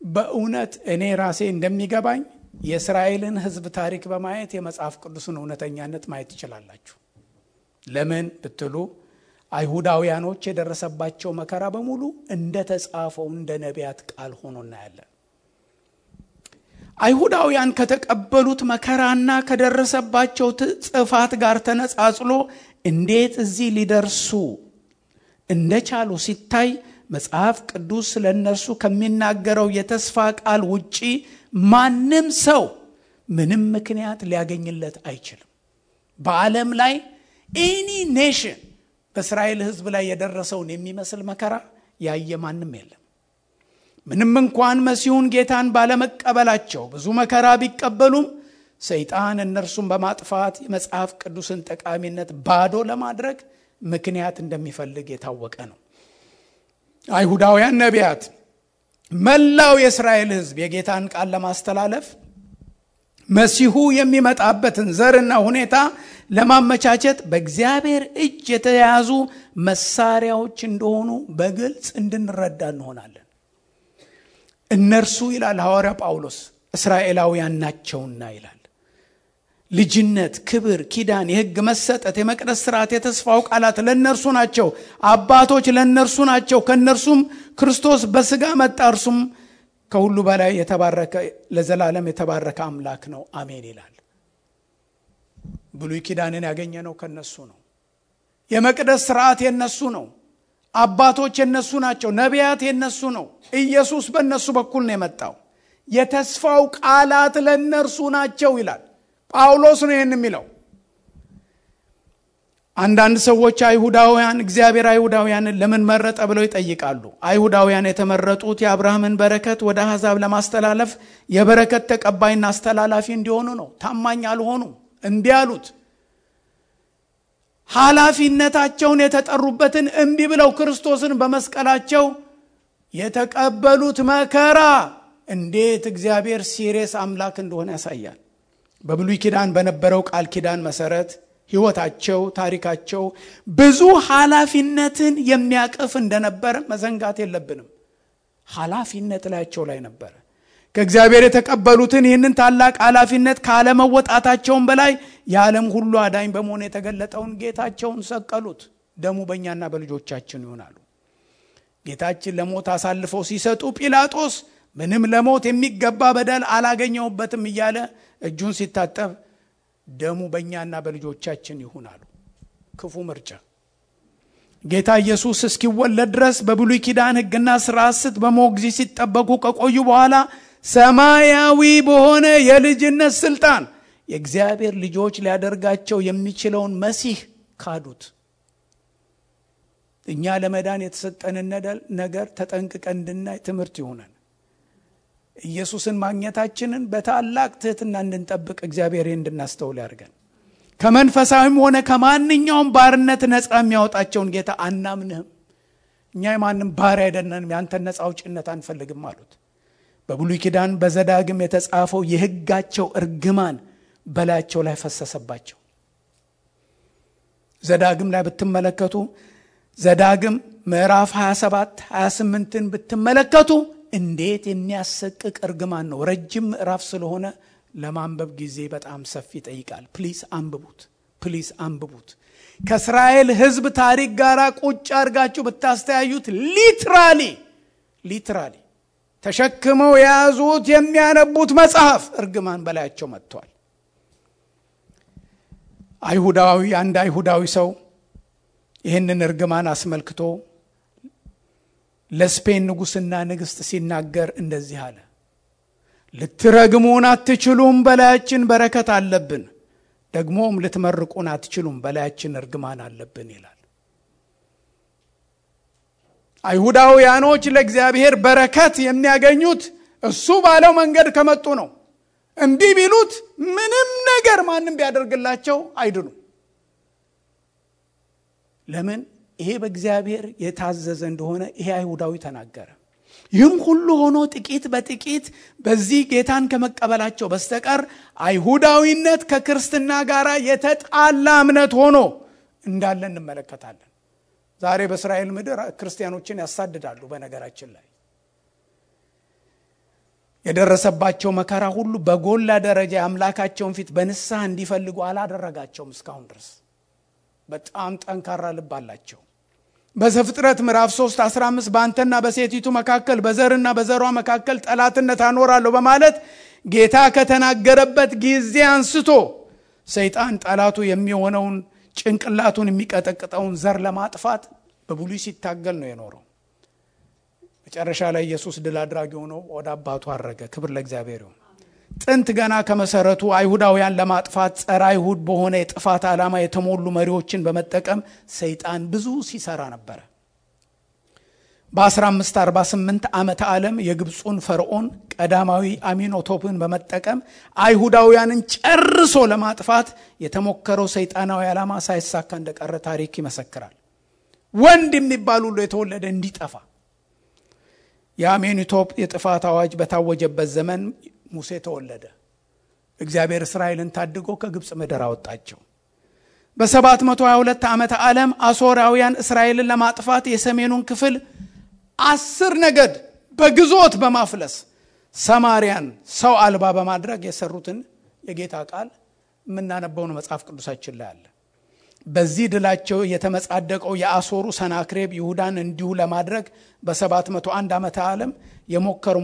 በእውነት እኔ ራሴ እንደሚገባኝ የእስራኤልን ሕዝብ ታሪክ በማየት የመጽሐፍ ቅዱስን እውነተኛነት ማየት ትችላላችሁ። ለምን ብትሉ አይሁዳውያኖች የደረሰባቸው መከራ በሙሉ እንደ ተጻፈው እንደ ነቢያት ቃል ሆኖ እናያለን። አይሁዳውያን ከተቀበሉት መከራና ከደረሰባቸው ጥፋት ጋር ተነጻጽሎ እንዴት እዚህ ሊደርሱ እንደቻሉ ሲታይ መጽሐፍ ቅዱስ ስለ ከሚናገረው የተስፋ ቃል ውጪ ማንም ሰው ምንም ምክንያት ሊያገኝለት አይችልም። በዓለም ላይ any nation በእስራኤል ሕዝብ ላይ የደረሰውን የሚመስል መከራ ያየ ማንም የለም። ምንም እንኳን መሲሁን ጌታን ባለመቀበላቸው ብዙ መከራ ቢቀበሉም ሰይጣን እነርሱን በማጥፋት የመጽሐፍ ቅዱስን ጠቃሚነት ባዶ ለማድረግ ምክንያት እንደሚፈልግ የታወቀ ነው። አይሁዳውያን ነቢያት፣ መላው የእስራኤል ሕዝብ የጌታን ቃል ለማስተላለፍ መሲሁ የሚመጣበትን ዘርና ሁኔታ ለማመቻቸት በእግዚአብሔር እጅ የተያዙ መሳሪያዎች እንደሆኑ በግልጽ እንድንረዳ እንሆናለን። እነርሱ ይላል ሐዋርያ ጳውሎስ እስራኤላውያን ናቸውና ይላል። ልጅነት፣ ክብር፣ ኪዳን፣ የሕግ መሰጠት፣ የመቅደስ ስርዓት፣ የተስፋው ቃላት ለእነርሱ ናቸው። አባቶች ለእነርሱ ናቸው። ከእነርሱም ክርስቶስ በስጋ መጣ። እርሱም ከሁሉ በላይ የተባረከ ለዘላለም የተባረከ አምላክ ነው። አሜን ይላል። ብሉይ ኪዳንን ያገኘ ነው ከነሱ ነው። የመቅደስ ስርዓት የነሱ ነው። አባቶች የነሱ ናቸው። ነቢያት የነሱ ነው። ኢየሱስ በእነሱ በኩል ነው የመጣው። የተስፋው ቃላት ለእነርሱ ናቸው ይላል ጳውሎስ ነው ይህን የሚለው። አንዳንድ ሰዎች አይሁዳውያን እግዚአብሔር አይሁዳውያንን ለምን መረጠ ብለው ይጠይቃሉ። አይሁዳውያን የተመረጡት የአብርሃምን በረከት ወደ አሕዛብ ለማስተላለፍ የበረከት ተቀባይና አስተላላፊ እንዲሆኑ ነው። ታማኝ አልሆኑም፣ እምቢ አሉት። ኃላፊነታቸውን የተጠሩበትን እምቢ ብለው ክርስቶስን በመስቀላቸው የተቀበሉት መከራ እንዴት እግዚአብሔር serious አምላክ እንደሆነ ያሳያል። በብሉይ ኪዳን በነበረው ቃል ኪዳን መሰረት ሕይወታቸው፣ ታሪካቸው ብዙ ኃላፊነትን የሚያቅፍ እንደነበረ መዘንጋት የለብንም። ኃላፊነት ላያቸው ላይ ነበረ። ከእግዚአብሔር የተቀበሉትን ይህንን ታላቅ ኃላፊነት ካለመወጣታቸው በላይ የዓለም ሁሉ አዳኝ በመሆን የተገለጠውን ጌታቸውን ሰቀሉት። ደሙ በእኛና በልጆቻችን ይሆናሉ። ጌታችን ለሞት አሳልፈው ሲሰጡ ጲላጦስ ምንም ለሞት የሚገባ በደል አላገኘሁበትም እያለ እጁን ሲታጠብ ደሙ በእኛና በልጆቻችን ይሁን አሉ። ክፉ ምርጫ። ጌታ ኢየሱስ እስኪወለድ ድረስ በብሉይ ኪዳን ሕግና ስርዓት ስት በሞግዚት ሲጠበቁ ከቆዩ በኋላ ሰማያዊ በሆነ የልጅነት ስልጣን የእግዚአብሔር ልጆች ሊያደርጋቸው የሚችለውን መሲህ ካዱት። እኛ ለመዳን የተሰጠንን ነገር ተጠንቅቀን እንድናይ ትምህርት ይሆነን። ኢየሱስን ማግኘታችንን በታላቅ ትሕትና እንድንጠብቅ እግዚአብሔር እንድናስተውል ያድርገን። ከመንፈሳዊም ሆነ ከማንኛውም ባርነት ነፃ የሚያወጣቸውን ጌታ አናምንህም። እኛ የማንም ባሪያ አይደለንም፣ ያንተን ነፃ አውጭነት አንፈልግም አሉት። በብሉይ ኪዳን በዘዳግም የተጻፈው የሕጋቸው እርግማን በላያቸው ላይ ፈሰሰባቸው። ዘዳግም ላይ ብትመለከቱ ዘዳግም ምዕራፍ 27 28ን ብትመለከቱ እንዴት የሚያሰቅቅ እርግማን ነው። ረጅም ምዕራፍ ስለሆነ ለማንበብ ጊዜ በጣም ሰፊ ይጠይቃል። please አንብቡት፣ please አንብቡት። ከእስራኤል ሕዝብ ታሪክ ጋር ቁጭ አድርጋችሁ ብታስተያዩት literally ሊትራሊ ተሸክመው የያዙት የሚያነቡት መጽሐፍ እርግማን በላያቸው መጥቷል። አይሁዳዊ አንድ አይሁዳዊ ሰው ይህንን እርግማን አስመልክቶ ለስፔን ንጉሥና ንግሥት ሲናገር እንደዚህ አለ። ልትረግሙን አትችሉም፣ በላያችን በረከት አለብን። ደግሞም ልትመርቁን አትችሉም፣ በላያችን እርግማን አለብን ይላል። አይሁዳውያኖች ለእግዚአብሔር በረከት የሚያገኙት እሱ ባለው መንገድ ከመጡ ነው። እምቢ ቢሉት ምንም ነገር ማንም ቢያደርግላቸው አይድኑም። ለምን? ይሄ በእግዚአብሔር የታዘዘ እንደሆነ ይሄ አይሁዳዊ ተናገረ። ይህም ሁሉ ሆኖ ጥቂት በጥቂት በዚህ ጌታን ከመቀበላቸው በስተቀር አይሁዳዊነት ከክርስትና ጋር የተጣላ እምነት ሆኖ እንዳለ እንመለከታለን። ዛሬ በእስራኤል ምድር ክርስቲያኖችን ያሳድዳሉ። በነገራችን ላይ የደረሰባቸው መከራ ሁሉ በጎላ ደረጃ የአምላካቸውን ፊት በንስሐ እንዲፈልጉ አላደረጋቸውም እስካሁን ድረስ። በጣም ጠንካራ ልብ አላቸው። በዘፍጥረት ምዕራፍ 3 15 በአንተና በሴቲቱ መካከል በዘርና በዘሯ መካከል ጠላትነት አኖራለሁ በማለት ጌታ ከተናገረበት ጊዜ አንስቶ ሰይጣን ጠላቱ የሚሆነውን ጭንቅላቱን የሚቀጠቅጠውን ዘር ለማጥፋት በብሉይ ሲታገል ነው የኖረው። መጨረሻ ላይ ኢየሱስ ድል አድራጊ ሆኖ ወደ አባቱ አረገ። ክብር ለእግዚአብሔር ይሁን። ጥንት ገና ከመሰረቱ አይሁዳውያን ለማጥፋት ጸረ አይሁድ በሆነ የጥፋት ዓላማ የተሞሉ መሪዎችን በመጠቀም ሰይጣን ብዙ ሲሰራ ነበረ። በ1548 ዓመተ ዓለም የግብፁን ፈርዖን ቀዳማዊ አሚኖቶፕን በመጠቀም አይሁዳውያንን ጨርሶ ለማጥፋት የተሞከረው ሰይጣናዊ ዓላማ ሳይሳካ እንደቀረ ታሪክ ይመሰክራል። ወንድ የሚባል ሁሉ የተወለደ እንዲጠፋ የአሜኒቶፕ የጥፋት አዋጅ በታወጀበት ዘመን ሙሴ ተወለደ። እግዚአብሔር እስራኤልን ታድጎ ከግብፅ ምድር አወጣቸው። በ722 ዓመተ ዓለም አሦራውያን እስራኤልን ለማጥፋት የሰሜኑን ክፍል አስር ነገድ በግዞት በማፍለስ ሰማርያን ሰው አልባ በማድረግ የሰሩትን የጌታ ቃል የምናነበውን መጽሐፍ ቅዱሳችን ላይ አለ። በዚህ ድላቸው የተመጻደቀው የአሦሩ ሰናክሬብ ይሁዳን እንዲሁ ለማድረግ በ701 ዓመተ ዓለም የሞከሩ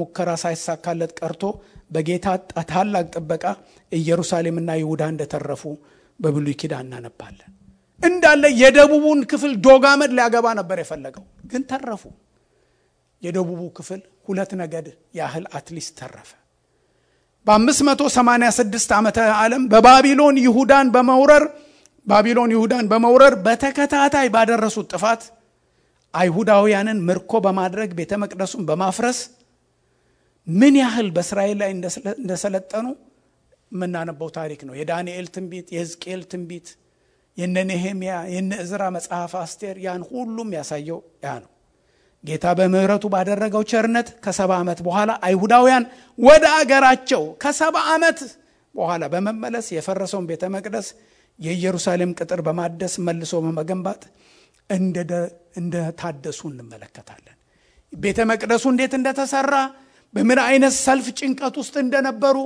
ሙከራ ሳይሳካለት ቀርቶ በጌታ ታላቅ ጥበቃ ኢየሩሳሌምና ይሁዳ እንደተረፉ በብሉይ ኪዳን እናነባለን። እንዳለ የደቡቡን ክፍል ዶግ አመድ ሊያደርገው ነበር የፈለገው፣ ግን ተረፉ። የደቡቡ ክፍል ሁለት ነገድ ያህል at least ተረፈ። በ586 ዓመተ ዓለም በባቢሎን ይሁዳን በመውረር ባቢሎን ይሁዳን በመውረር በተከታታይ ባደረሱት ጥፋት አይሁዳውያንን ምርኮ በማድረግ ቤተ መቅደሱን በማፍረስ ምን ያህል በእስራኤል ላይ እንደሰለጠኑ የምናነበው ታሪክ ነው። የዳንኤል ትንቢት፣ የሕዝቅኤል ትንቢት፣ የነ ኔሄምያ፣ የነ እዝራ መጽሐፍ አስቴር ያን ሁሉም ያሳየው ያ ነው። ጌታ በምሕረቱ ባደረገው ቸርነት ከሰባ ዓመት በኋላ አይሁዳውያን ወደ አገራቸው ከሰባ ዓመት በኋላ በመመለስ የፈረሰውን ቤተ መቅደስ የኢየሩሳሌም ቅጥር በማደስ መልሶ በመገንባት እንደታደሱ እንመለከታለን። ቤተ መቅደሱ እንዴት እንደተሰራ በምን አይነት ሰልፍ ጭንቀት ውስጥ እንደነበሩ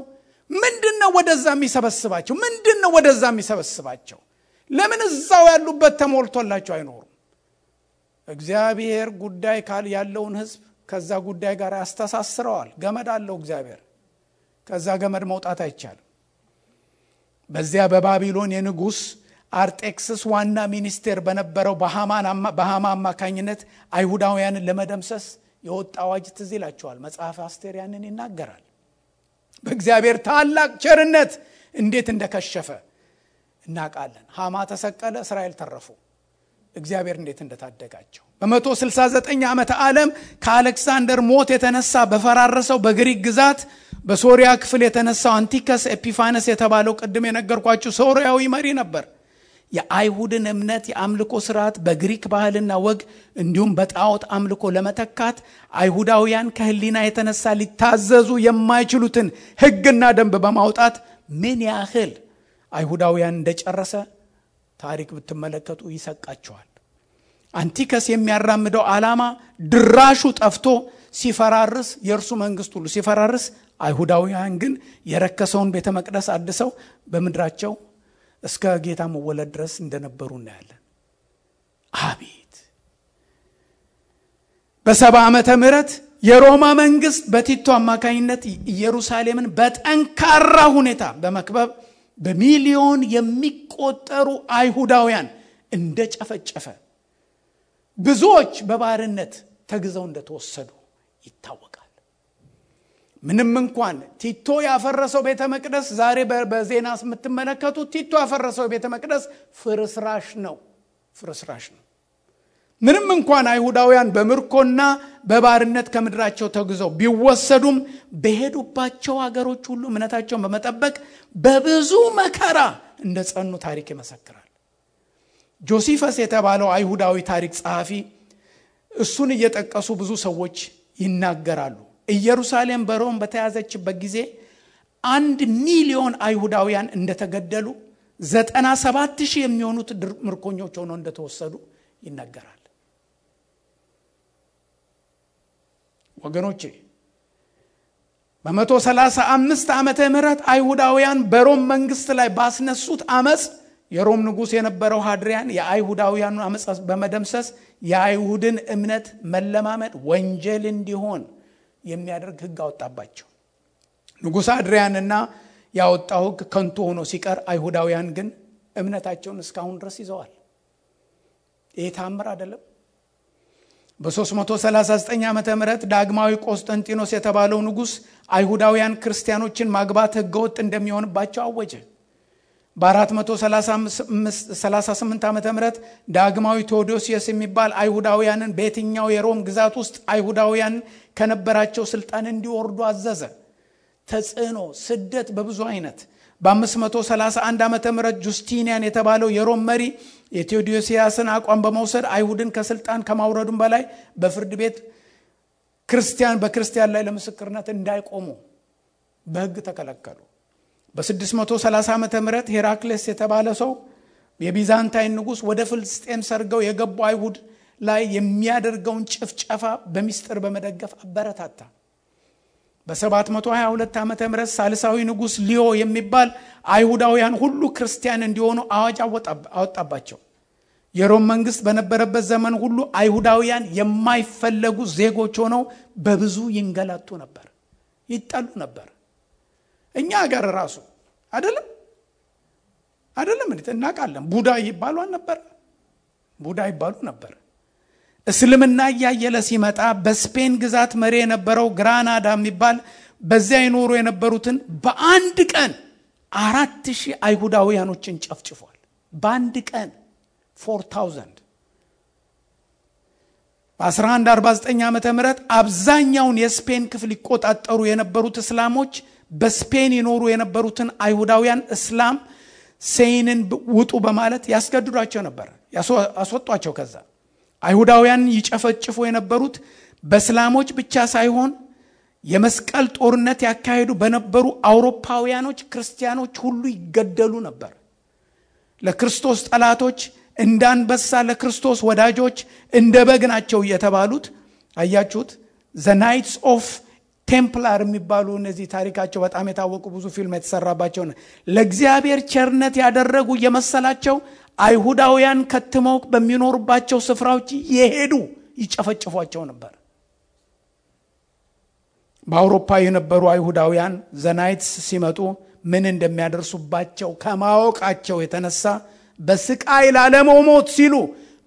ምንድን ነው ወደዛ የሚሰበስባቸው? ምንድን ነው ወደዛ የሚሰበስባቸው? ለምን እዛው ያሉበት ተሞልቶላቸው አይኖሩም? እግዚአብሔር ጉዳይ ካል ያለውን ሕዝብ ከዛ ጉዳይ ጋር ያስተሳስረዋል። ገመድ አለው እግዚአብሔር። ከዛ ገመድ መውጣት አይቻልም። በዚያ በባቢሎን የንጉሥ አርጤክስስ ዋና ሚኒስቴር በነበረው በሃማ አማካኝነት አይሁዳውያንን ለመደምሰስ የወጣ አዋጅ ትዝ ይላቸዋል። መጽሐፍ አስቴር ያንን ይናገራል። በእግዚአብሔር ታላቅ ቸርነት እንዴት እንደከሸፈ እናውቃለን። ሐማ ተሰቀለ፣ እስራኤል ተረፉ። እግዚአብሔር እንዴት እንደታደጋቸው በመቶ 69 ዓመተ ዓለም ከአሌክሳንደር ሞት የተነሳ በፈራረሰው በግሪክ ግዛት በሶሪያ ክፍል የተነሳው አንቲኦከስ ኤፒፋነስ የተባለው ቅድም የነገርኳችሁ ሶሪያዊ መሪ ነበር። የአይሁድን እምነት የአምልኮ ስርዓት በግሪክ ባህልና ወግ እንዲሁም በጣዖት አምልኮ ለመተካት አይሁዳውያን ከህሊና የተነሳ ሊታዘዙ የማይችሉትን ሕግና ደንብ በማውጣት ምን ያህል አይሁዳውያን እንደጨረሰ ታሪክ ብትመለከቱ ይሰቃቸዋል። አንቲከስ የሚያራምደው ዓላማ ድራሹ ጠፍቶ ሲፈራርስ የእርሱ መንግስት ሁሉ ሲፈራርስ፣ አይሁዳውያን ግን የረከሰውን ቤተ መቅደስ አድሰው በምድራቸው እስከ ጌታ መወለድ ድረስ እንደነበሩ እናያለን። አቤት በሰባ ዓመተ ምህረት የሮማ መንግስት በቲቶ አማካኝነት ኢየሩሳሌምን በጠንካራ ሁኔታ በመክበብ በሚሊዮን የሚቆጠሩ አይሁዳውያን እንደጨፈጨፈ ብዙዎች በባርነት ተግዘው እንደተወሰዱ ይታወቃል። ምንም እንኳን ቲቶ ያፈረሰው ቤተ መቅደስ ዛሬ በዜና የምትመለከቱት ቲቶ ያፈረሰው ቤተ መቅደስ ፍርስራሽ ነው፣ ፍርስራሽ ነው። ምንም እንኳን አይሁዳውያን በምርኮና በባርነት ከምድራቸው ተግዘው ቢወሰዱም በሄዱባቸው ሀገሮች ሁሉ እምነታቸውን በመጠበቅ በብዙ መከራ እንደ ጸኑ ታሪክ ይመሰክራል። ጆሲፈስ የተባለው አይሁዳዊ ታሪክ ጸሐፊ እሱን እየጠቀሱ ብዙ ሰዎች ይናገራሉ። ኢየሩሳሌም በሮም በተያዘችበት ጊዜ አንድ ሚሊዮን አይሁዳውያን እንደተገደሉ ዘጠና ሰባት ሺህ የሚሆኑት ምርኮኞች ሆነው እንደተወሰዱ ይነገራል። ወገኖቼ በመቶ ሰላሳ አምስት ዓመተ ምህረት አይሁዳውያን በሮም መንግስት ላይ ባስነሱት አመፅ የሮም ንጉሥ የነበረው ሃድሪያን የአይሁዳውያኑ አመፅ በመደምሰስ የአይሁድን እምነት መለማመድ ወንጀል እንዲሆን የሚያደርግ ሕግ አወጣባቸው። ንጉሥ አድሪያንና ያወጣው ሕግ ከንቱ ሆኖ ሲቀር አይሁዳውያን ግን እምነታቸውን እስካሁን ድረስ ይዘዋል። ይህ ታምር አይደለም። በ339 ዓ ም ዳግማዊ ቆስጠንጢኖስ የተባለው ንጉሥ አይሁዳውያን ክርስቲያኖችን ማግባት ሕገወጥ እንደሚሆንባቸው አወጀ። በ438 ዓ ም ዳግማዊ ቴዎዶሲየስ የሚባል አይሁዳውያንን በየትኛው የሮም ግዛት ውስጥ አይሁዳውያን ከነበራቸው ስልጣን እንዲወርዱ አዘዘ። ተጽዕኖ፣ ስደት በብዙ አይነት በ531 ዓ ም ጁስቲኒያን የተባለው የሮም መሪ የቴዎዶሲየስን አቋም በመውሰድ አይሁድን ከስልጣን ከማውረዱም በላይ በፍርድ ቤት ክርስቲያን በክርስቲያን ላይ ለምስክርነት እንዳይቆሙ በሕግ ተከለከሉ። በ630 ዓ ም ሄራክሌስ የተባለ ሰው የቢዛንታይን ንጉሥ ወደ ፍልስጤም ሰርገው የገቡ አይሁድ ላይ የሚያደርገውን ጭፍጨፋ በሚስጥር በመደገፍ አበረታታ። በ722 ዓ ም ሳልሳዊ ንጉሥ ሊዮ የሚባል አይሁዳውያን ሁሉ ክርስቲያን እንዲሆኑ አዋጅ አወጣባቸው። የሮም መንግስት በነበረበት ዘመን ሁሉ አይሁዳውያን የማይፈለጉ ዜጎች ሆነው በብዙ ይንገላቱ ነበር፣ ይጠሉ ነበር። እኛ ሀገር ራሱ አይደለም አይደለም እንዴት እናውቃለን። ቡዳ ይባሉ አልነበር? ቡዳ ይባሉ ነበር። እስልምና እያየለ ሲመጣ በስፔን ግዛት መሪ የነበረው ግራናዳ የሚባል በዚያ ይኖሩ የነበሩትን በአንድ ቀን አራት ሺህ አይሁዳውያኖችን ጨፍጭፏል። በአንድ ቀን four thousand በ1149 ዓ ም አብዛኛውን የስፔን ክፍል ይቆጣጠሩ የነበሩት እስላሞች በስፔን ይኖሩ የነበሩትን አይሁዳውያን እስላም ሴይንን ውጡ በማለት ያስገድዷቸው ነበር፣ ያስወጧቸው። ከዛ አይሁዳውያን ይጨፈጭፉ የነበሩት በእስላሞች ብቻ ሳይሆን የመስቀል ጦርነት ያካሄዱ በነበሩ አውሮፓውያኖች ክርስቲያኖች ሁሉ ይገደሉ ነበር። ለክርስቶስ ጠላቶች እንደ አንበሳ፣ ለክርስቶስ ወዳጆች እንደ በግ ናቸው እየተባሉት አያችሁት። The Knights of Templar የሚባሉ እነዚህ ታሪካቸው በጣም የታወቁ ብዙ ፊልም የተሰራባቸው ለእግዚአብሔር ቸርነት ያደረጉ የመሰላቸው አይሁዳውያን ከትመው በሚኖሩባቸው ስፍራዎች የሄዱ ይጨፈጭፏቸው ነበር። በአውሮፓ የነበሩ አይሁዳውያን The Knights ሲመጡ ምን እንደሚያደርሱባቸው ከማወቃቸው የተነሳ በስቃይ ላለመሞት ሲሉ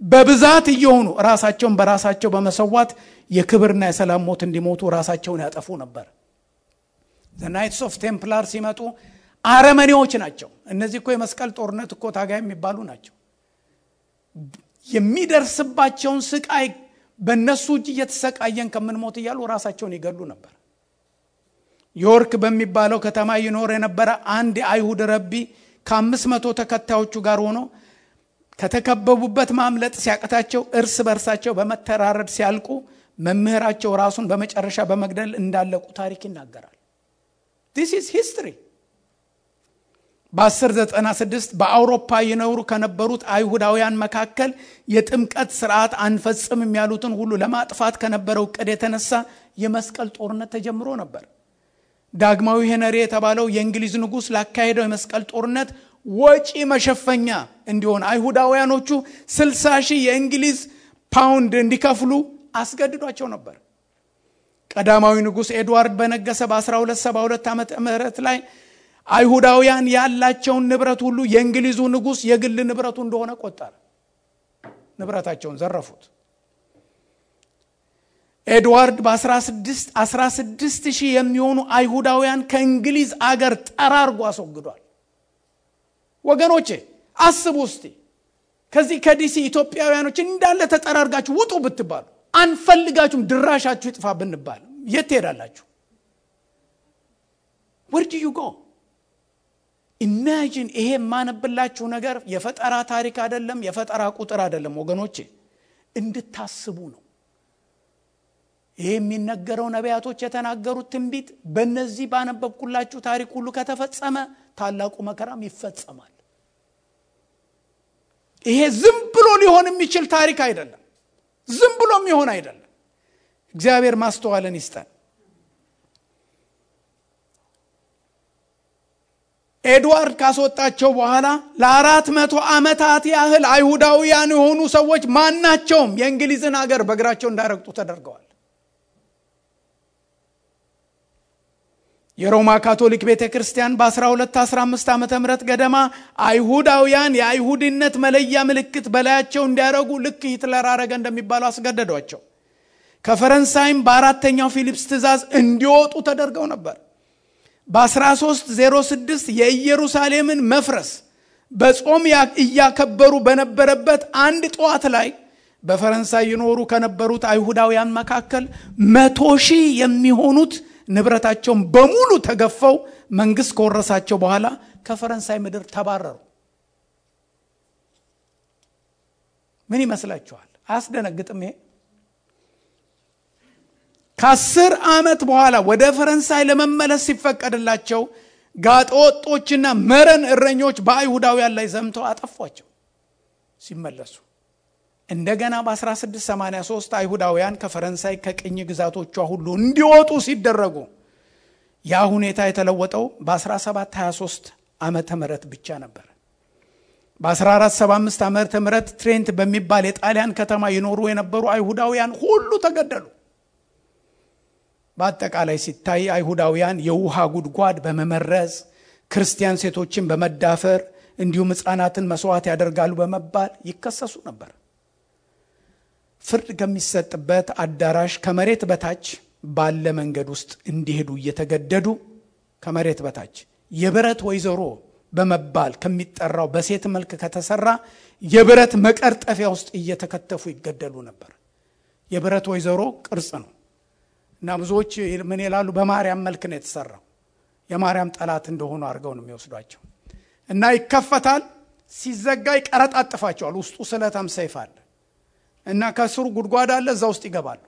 በብዛት እየሆኑ ራሳቸውን በራሳቸው በመሰዋት የክብርና የሰላም ሞት እንዲሞቱ ራሳቸውን ያጠፉ ነበር። Knights of Templar ሲመጡ አረመኔዎች ናቸው። እነዚህ እኮ የመስቀል ጦርነት እኮ ታጋይ የሚባሉ ናቸው። የሚደርስባቸውን ስቃይ በእነሱ እጅ እየተሰቃየን ከምንሞት እያሉ ራሳቸውን ይገሉ ነበር። ዮርክ በሚባለው ከተማ ይኖር የነበረ አንድ የአይሁድ ረቢ ከአምስት መቶ ተከታዮቹ ጋር ሆኖ ከተከበቡበት ማምለጥ ሲያቅታቸው እርስ በርሳቸው በመተራረድ ሲያልቁ መምህራቸው ራሱን በመጨረሻ በመግደል እንዳለቁ ታሪክ ይናገራል። This is history። በ1096 በአውሮፓ ይኖሩ ከነበሩት አይሁዳውያን መካከል የጥምቀት ስርዓት አንፈጽምም ያሉትን ሁሉ ለማጥፋት ከነበረው እቅድ የተነሳ የመስቀል ጦርነት ተጀምሮ ነበር። ዳግማዊ ሄነሪ የተባለው የእንግሊዝ ንጉሥ ላካሄደው የመስቀል ጦርነት ወጪ መሸፈኛ እንዲሆን አይሁዳውያኖቹ 60 ሺህ የእንግሊዝ ፓውንድ እንዲከፍሉ አስገድዷቸው ነበር። ቀዳማዊ ንጉሥ ኤድዋርድ በነገሰ በ1272 ዓመተ ምህረት ላይ አይሁዳውያን ያላቸውን ንብረት ሁሉ የእንግሊዙ ንጉሥ የግል ንብረቱ እንደሆነ ቆጠረ። ንብረታቸውን ዘረፉት። ኤድዋርድ በ16 16 ሺህ የሚሆኑ አይሁዳውያን ከእንግሊዝ አገር ጠራርጎ አስወግዷል። ወገኖቼ አስቡ እስቲ ከዚህ ከዲሲ ኢትዮጵያውያኖች እንዳለ ተጠራርጋችሁ ውጡ ብትባሉ አንፈልጋችሁም፣ ድራሻችሁ ይጥፋ ብንባል የት ትሄዳላችሁ? Where would you go ኢማጂን። ይሄ የማነብላችሁ ነገር የፈጠራ ታሪክ አይደለም፣ የፈጠራ ቁጥር አይደለም ወገኖቼ፣ እንድታስቡ ነው። ይሄ የሚነገረው ነቢያቶች የተናገሩት ትንቢት በእነዚህ ባነበብኩላችሁ ታሪክ ሁሉ ከተፈጸመ ታላቁ መከራም ይፈጸማል። ይሄ ዝም ብሎ ሊሆን የሚችል ታሪክ አይደለም። ዝም ብሎ የሚሆን አይደለም። እግዚአብሔር ማስተዋልን ይስጠን። ኤድዋርድ ካስወጣቸው በኋላ ለአራት መቶ ዓመታት ያህል አይሁዳውያን የሆኑ ሰዎች ማናቸውም የእንግሊዝን ሀገር በእግራቸው እንዳረግጡ ተደርገዋል። የሮማ ካቶሊክ ቤተ ክርስቲያን በ1215 ዓ ም ገደማ አይሁዳውያን የአይሁድነት መለያ ምልክት በላያቸው እንዲያደረጉ ልክ ሂትለር አረገ እንደሚባለው አስገደዷቸው። ከፈረንሳይም በአራተኛው ፊሊፕስ ትእዛዝ እንዲወጡ ተደርገው ነበር። በ1306 የኢየሩሳሌምን መፍረስ በጾም እያከበሩ በነበረበት አንድ ጠዋት ላይ በፈረንሳይ ይኖሩ ከነበሩት አይሁዳውያን መካከል መቶ ሺህ የሚሆኑት ንብረታቸውን በሙሉ ተገፈው መንግስት ከወረሳቸው በኋላ ከፈረንሳይ ምድር ተባረሩ። ምን ይመስላችኋል? አያስደነግጥም? ይሄ ከአስር ዓመት በኋላ ወደ ፈረንሳይ ለመመለስ ሲፈቀድላቸው ጋጠወጦችና መረን እረኞች በአይሁዳውያን ላይ ዘምተው አጠፏቸው ሲመለሱ እንደገና በ1683 አይሁዳውያን ከፈረንሳይ ከቅኝ ግዛቶቿ ሁሉ እንዲወጡ ሲደረጉ ያ ሁኔታ የተለወጠው በ1723 ዓመተ ምህረት ብቻ ነበር። በ1475 ዓመተ ምህረት ትሬንት በሚባል የጣሊያን ከተማ ይኖሩ የነበሩ አይሁዳውያን ሁሉ ተገደሉ። በአጠቃላይ ሲታይ አይሁዳውያን የውሃ ጉድጓድ በመመረዝ ክርስቲያን ሴቶችን በመዳፈር እንዲሁም ሕፃናትን መስዋዕት ያደርጋሉ በመባል ይከሰሱ ነበር። ፍርድ ከሚሰጥበት አዳራሽ ከመሬት በታች ባለ መንገድ ውስጥ እንዲሄዱ እየተገደዱ ከመሬት በታች የብረት ወይዘሮ በመባል ከሚጠራው በሴት መልክ ከተሰራ የብረት መቀርጠፊያ ውስጥ እየተከተፉ ይገደሉ ነበር። የብረት ወይዘሮ ቅርጽ ነው እና ብዙዎች ምን ይላሉ? በማርያም መልክ ነው የተሰራው። የማርያም ጠላት እንደሆኑ አድርገው ነው የሚወስዷቸው እና ይከፈታል። ሲዘጋ ይቀረጣጥፋቸዋል። ውስጡ ስለታም ሰይፍ አለ እና ከስሩ ጉድጓድ አለ። እዛ ውስጥ ይገባሉ።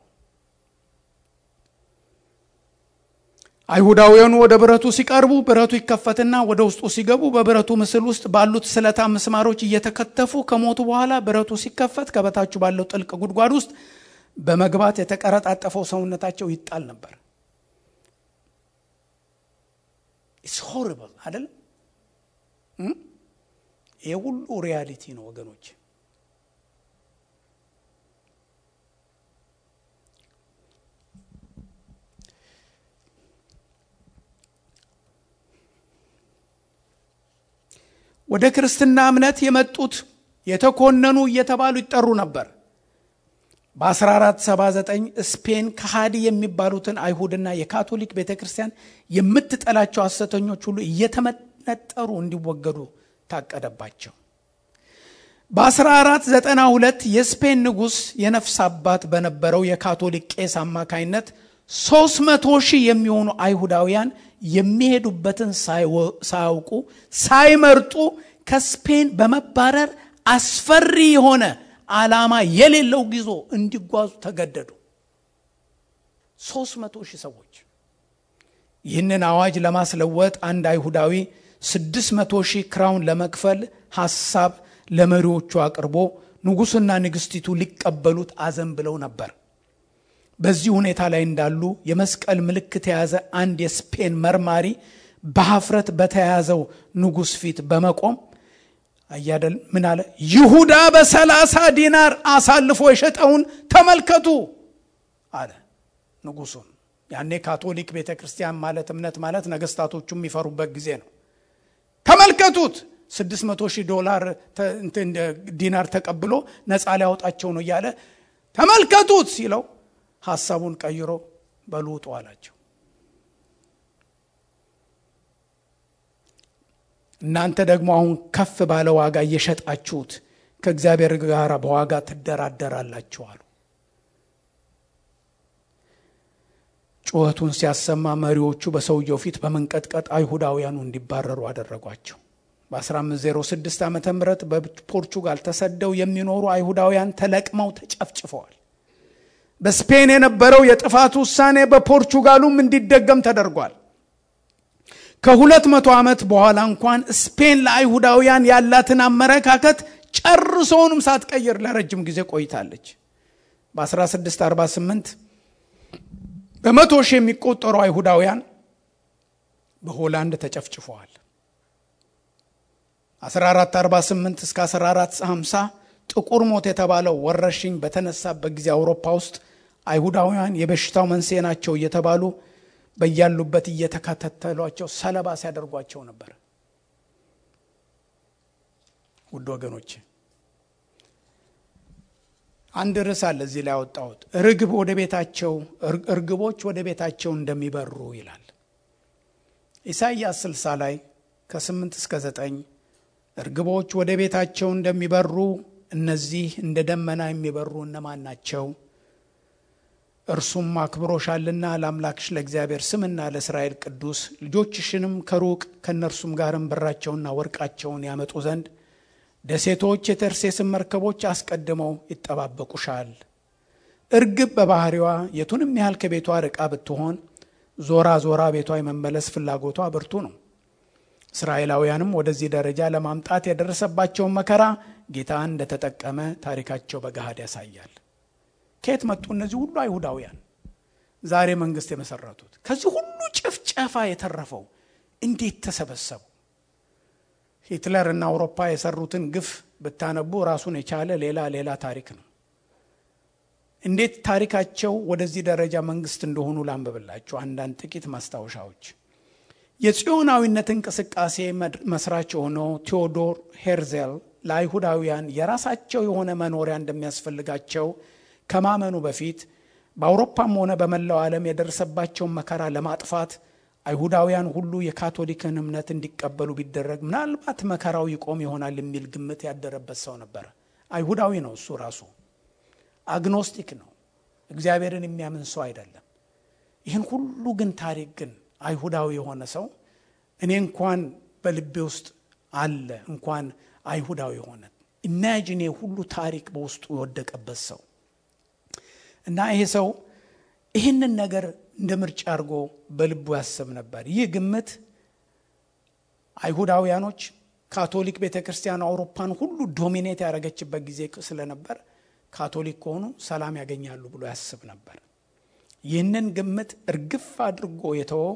አይሁዳውያኑ ወደ ብረቱ ሲቀርቡ ብረቱ ይከፈትና ወደ ውስጡ ሲገቡ በብረቱ ምስል ውስጥ ባሉት ስለታም ምስማሮች እየተከተፉ ከሞቱ በኋላ ብረቱ ሲከፈት ከበታችሁ ባለው ጥልቅ ጉድጓድ ውስጥ በመግባት የተቀረጣጠፈው ሰውነታቸው ይጣል ነበር። It's horrible አይደለም? ይህ ሁሉ reality ነው ወገኖች። ወደ ክርስትና እምነት የመጡት የተኮነኑ እየተባሉ ይጠሩ ነበር። በ1479 ስፔን ከሃዲ የሚባሉትን አይሁድና የካቶሊክ ቤተ ክርስቲያን የምትጠላቸው ሐሰተኞች ሁሉ እየተመነጠሩ እንዲወገዱ ታቀደባቸው። በ1492 የስፔን ንጉሥ የነፍስ አባት በነበረው የካቶሊክ ቄስ አማካይነት 300 ሺህ የሚሆኑ አይሁዳውያን የሚሄዱበትን ሳያውቁ ሳይመርጡ ከስፔን በመባረር አስፈሪ የሆነ ዓላማ የሌለው ጉዞ እንዲጓዙ ተገደዱ። 300 ሺህ ሰዎች። ይህንን አዋጅ ለማስለወጥ አንድ አይሁዳዊ 600 ሺህ ክራውን ለመክፈል ሐሳብ ለመሪዎቹ አቅርቦ ንጉሥና ንግሥቲቱ ሊቀበሉት አዘን ብለው ነበር። በዚህ ሁኔታ ላይ እንዳሉ የመስቀል ምልክት የያዘ አንድ የስፔን መርማሪ በሀፍረት በተያያዘው ንጉሥ ፊት በመቆም አያደል ምን አለ? ይሁዳ በሰላሳ ዲናር አሳልፎ የሸጠውን ተመልከቱ አለ ንጉሱን። ያኔ ካቶሊክ ቤተ ክርስቲያን ማለት እምነት ማለት ነገስታቶቹ የሚፈሩበት ጊዜ ነው። ተመልከቱት 600 ሺህ ዶላር ዲናር ተቀብሎ ነፃ ሊያወጣቸው ነው እያለ ተመልከቱት ሲለው ሐሳቡን ቀይሮ በልውጡ አላቸው። እናንተ ደግሞ አሁን ከፍ ባለ ዋጋ እየሸጣችሁት ከእግዚአብሔር ጋር በዋጋ ትደራደራላችሁ አሉ። ጩኸቱን ሲያሰማ መሪዎቹ በሰውየው ፊት በመንቀጥቀጥ አይሁዳውያኑ እንዲባረሩ አደረጓቸው። በ1506 ዓ ም በፖርቹጋል ተሰደው የሚኖሩ አይሁዳውያን ተለቅመው ተጨፍጭፈዋል። በስፔን የነበረው የጥፋት ውሳኔ በፖርቹጋሉም እንዲደገም ተደርጓል። ከሁለት መቶ ዓመት በኋላ እንኳን ስፔን ለአይሁዳውያን ያላትን አመለካከት ጨርሶውንም ሳትቀይር ለረጅም ጊዜ ቆይታለች። በ1648 በመቶ ሺህ የሚቆጠሩ አይሁዳውያን በሆላንድ ተጨፍጭፈዋል። 1448 እስከ 1450 ጥቁር ሞት የተባለው ወረርሽኝ በተነሳበት ጊዜ አውሮፓ ውስጥ አይሁዳውያን የበሽታው መንስኤ ናቸው እየተባሉ በያሉበት እየተከታተሏቸው ሰለባ ሲያደርጓቸው ነበር። ውድ ወገኖች አንድ ርዕስ አለ እዚህ ላይ ያወጣሁት ርግብ ወደ ቤታቸው እርግቦች ወደ ቤታቸው እንደሚበሩ ይላል። ኢሳይያስ 60 ላይ ከ8 እስከ 9 እርግቦች ወደ ቤታቸው እንደሚበሩ እነዚህ እንደ ደመና የሚበሩ እነማን ናቸው? እርሱም አክብሮሻልና ለአምላክሽ ለእግዚአብሔር ስምና ለእስራኤል ቅዱስ ልጆችሽንም ከሩቅ ከእነርሱም ጋርም ብራቸውና ወርቃቸውን ያመጡ ዘንድ ደሴቶች የተርሴስን መርከቦች አስቀድመው ይጠባበቁሻል። እርግብ በባህሪዋ የቱንም ያህል ከቤቷ ርቃ ብትሆን ዞራ ዞራ ቤቷ የመመለስ ፍላጎቷ ብርቱ ነው። እስራኤላውያንም ወደዚህ ደረጃ ለማምጣት የደረሰባቸውን መከራ ጌታ እንደተጠቀመ ታሪካቸው በገሃድ ያሳያል። ከየት መጡ እነዚህ ሁሉ አይሁዳውያን ዛሬ መንግስት የመሰረቱት? ከዚህ ሁሉ ጭፍጨፋ የተረፈው እንዴት ተሰበሰቡ? ሂትለር እና አውሮፓ የሰሩትን ግፍ ብታነቡ ራሱን የቻለ ሌላ ሌላ ታሪክ ነው። እንዴት ታሪካቸው ወደዚህ ደረጃ መንግስት እንደሆኑ ላንብብላችሁ አንዳንድ ጥቂት ማስታወሻዎች። የጽዮናዊነት እንቅስቃሴ መስራች የሆነው ቴዎዶር ሄርዜል ለአይሁዳውያን የራሳቸው የሆነ መኖሪያ እንደሚያስፈልጋቸው ከማመኑ በፊት በአውሮፓም ሆነ በመላው ዓለም የደረሰባቸውን መከራ ለማጥፋት አይሁዳውያን ሁሉ የካቶሊክን እምነት እንዲቀበሉ ቢደረግ ምናልባት መከራው ይቆም ይሆናል የሚል ግምት ያደረበት ሰው ነበረ። አይሁዳዊ ነው እሱ ራሱ አግኖስቲክ ነው። እግዚአብሔርን የሚያምን ሰው አይደለም። ይህን ሁሉ ግን ታሪክ ግን አይሁዳዊ የሆነ ሰው እኔ እንኳን በልቤ ውስጥ አለ እንኳን አይሁዳዊ የሆነ ኢማጂኔ ሁሉ ታሪክ በውስጡ የወደቀበት ሰው እና ይሄ ሰው ይህንን ነገር እንደ ምርጫ አድርጎ በልቡ ያስብ ነበር። ይህ ግምት አይሁዳውያኖች ካቶሊክ ቤተ ክርስቲያን አውሮፓን ሁሉ dominate ያደረገችበት ጊዜ ስለነበር ካቶሊክ ከሆኑ ሰላም ያገኛሉ ብሎ ያስብ ነበር። ይህንን ግምት እርግፍ አድርጎ የተወው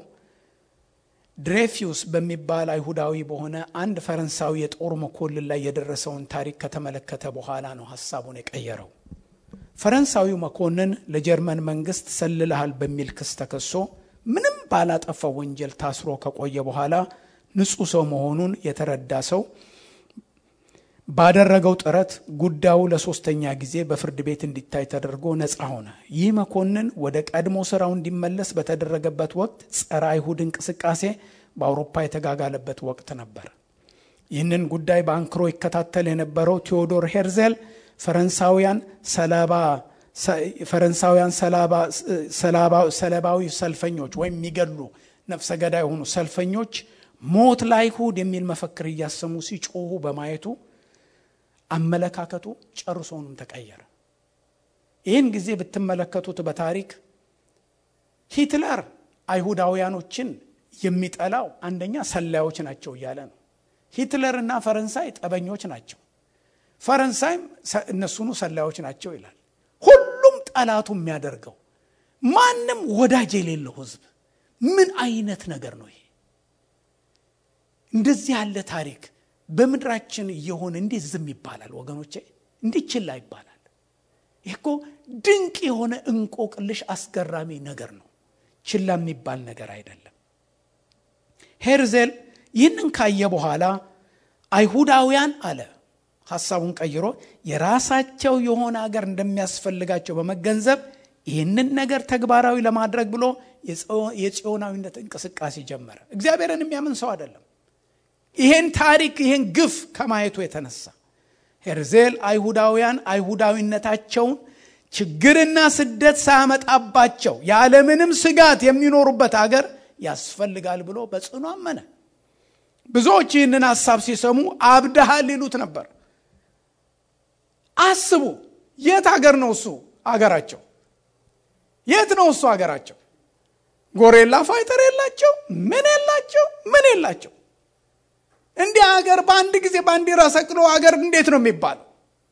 ድሬፊዩስ በሚባል አይሁዳዊ በሆነ አንድ ፈረንሳዊ የጦር መኮንን ላይ የደረሰውን ታሪክ ከተመለከተ በኋላ ነው ሀሳቡን የቀየረው። ፈረንሳዊው መኮንን ለጀርመን መንግስት ሰልልሃል በሚል ክስ ተከሶ ምንም ባላጠፋው ወንጀል ታስሮ ከቆየ በኋላ ንጹሕ ሰው መሆኑን የተረዳ ሰው ባደረገው ጥረት ጉዳዩ ለሶስተኛ ጊዜ በፍርድ ቤት እንዲታይ ተደርጎ ነፃ ሆነ። ይህ መኮንን ወደ ቀድሞ ስራው እንዲመለስ በተደረገበት ወቅት ጸረ አይሁድ እንቅስቃሴ በአውሮፓ የተጋጋለበት ወቅት ነበር። ይህንን ጉዳይ በአንክሮ ይከታተል የነበረው ቴዎዶር ሄርዜል ፈረንሳውያን ሰለባ ፈረንሳውያን ሰለባዊ ሰልፈኞች ወይም የሚገሉ ነፍሰ ገዳይ የሆኑ ሰልፈኞች ሞት ለአይሁድ የሚል መፈክር እያሰሙ ሲጮሁ በማየቱ አመለካከቱ ጨርሶውንም ተቀየረ። ይህን ጊዜ ብትመለከቱት በታሪክ ሂትለር አይሁዳውያኖችን የሚጠላው አንደኛ ሰላዮች ናቸው እያለ ነው። ሂትለርና ፈረንሳይ ጠበኞች ናቸው። ፈረንሳይም እነሱኑ ሰላዮች ናቸው ይላል። ሁሉም ጠላቱ የሚያደርገው ማንም ወዳጅ የሌለው ህዝብ ምን አይነት ነገር ነው ይሄ? እንደዚህ ያለ ታሪክ በምድራችን እየሆነ እንዴት ዝም ይባላል ወገኖቼ? እንዴት ችላ ይባላል? ይህ እኮ ድንቅ የሆነ እንቆቅልሽ አስገራሚ ነገር ነው። ችላ የሚባል ነገር አይደለም። ሄርዜል ይህንን ካየ በኋላ አይሁዳውያን አለ ሐሳቡን ቀይሮ የራሳቸው የሆነ ሀገር እንደሚያስፈልጋቸው በመገንዘብ ይህንን ነገር ተግባራዊ ለማድረግ ብሎ የጽዮናዊነት እንቅስቃሴ ጀመረ። እግዚአብሔርን የሚያምን ሰው አይደለም። ይሄን ታሪክ ይሄን ግፍ ከማየቱ የተነሳ ሄርዜል አይሁዳውያን አይሁዳዊነታቸውን ችግርና ስደት ሳያመጣባቸው ያለምንም ስጋት የሚኖሩበት አገር ያስፈልጋል ብሎ በጽኑ አመነ። ብዙዎች ይህንን ሐሳብ ሲሰሙ አብድሃል ይሉት ነበር። አስቡ፣ የት አገር ነው እሱ አገራቸው? የት ነው እሱ አገራቸው? ጎሬላ ፋይተር የላቸው፣ ምን የላቸው፣ ምን የላቸው። እንዲህ አገር በአንድ ጊዜ ባንዲራ ሰቅሎ አገር እንዴት ነው የሚባለው?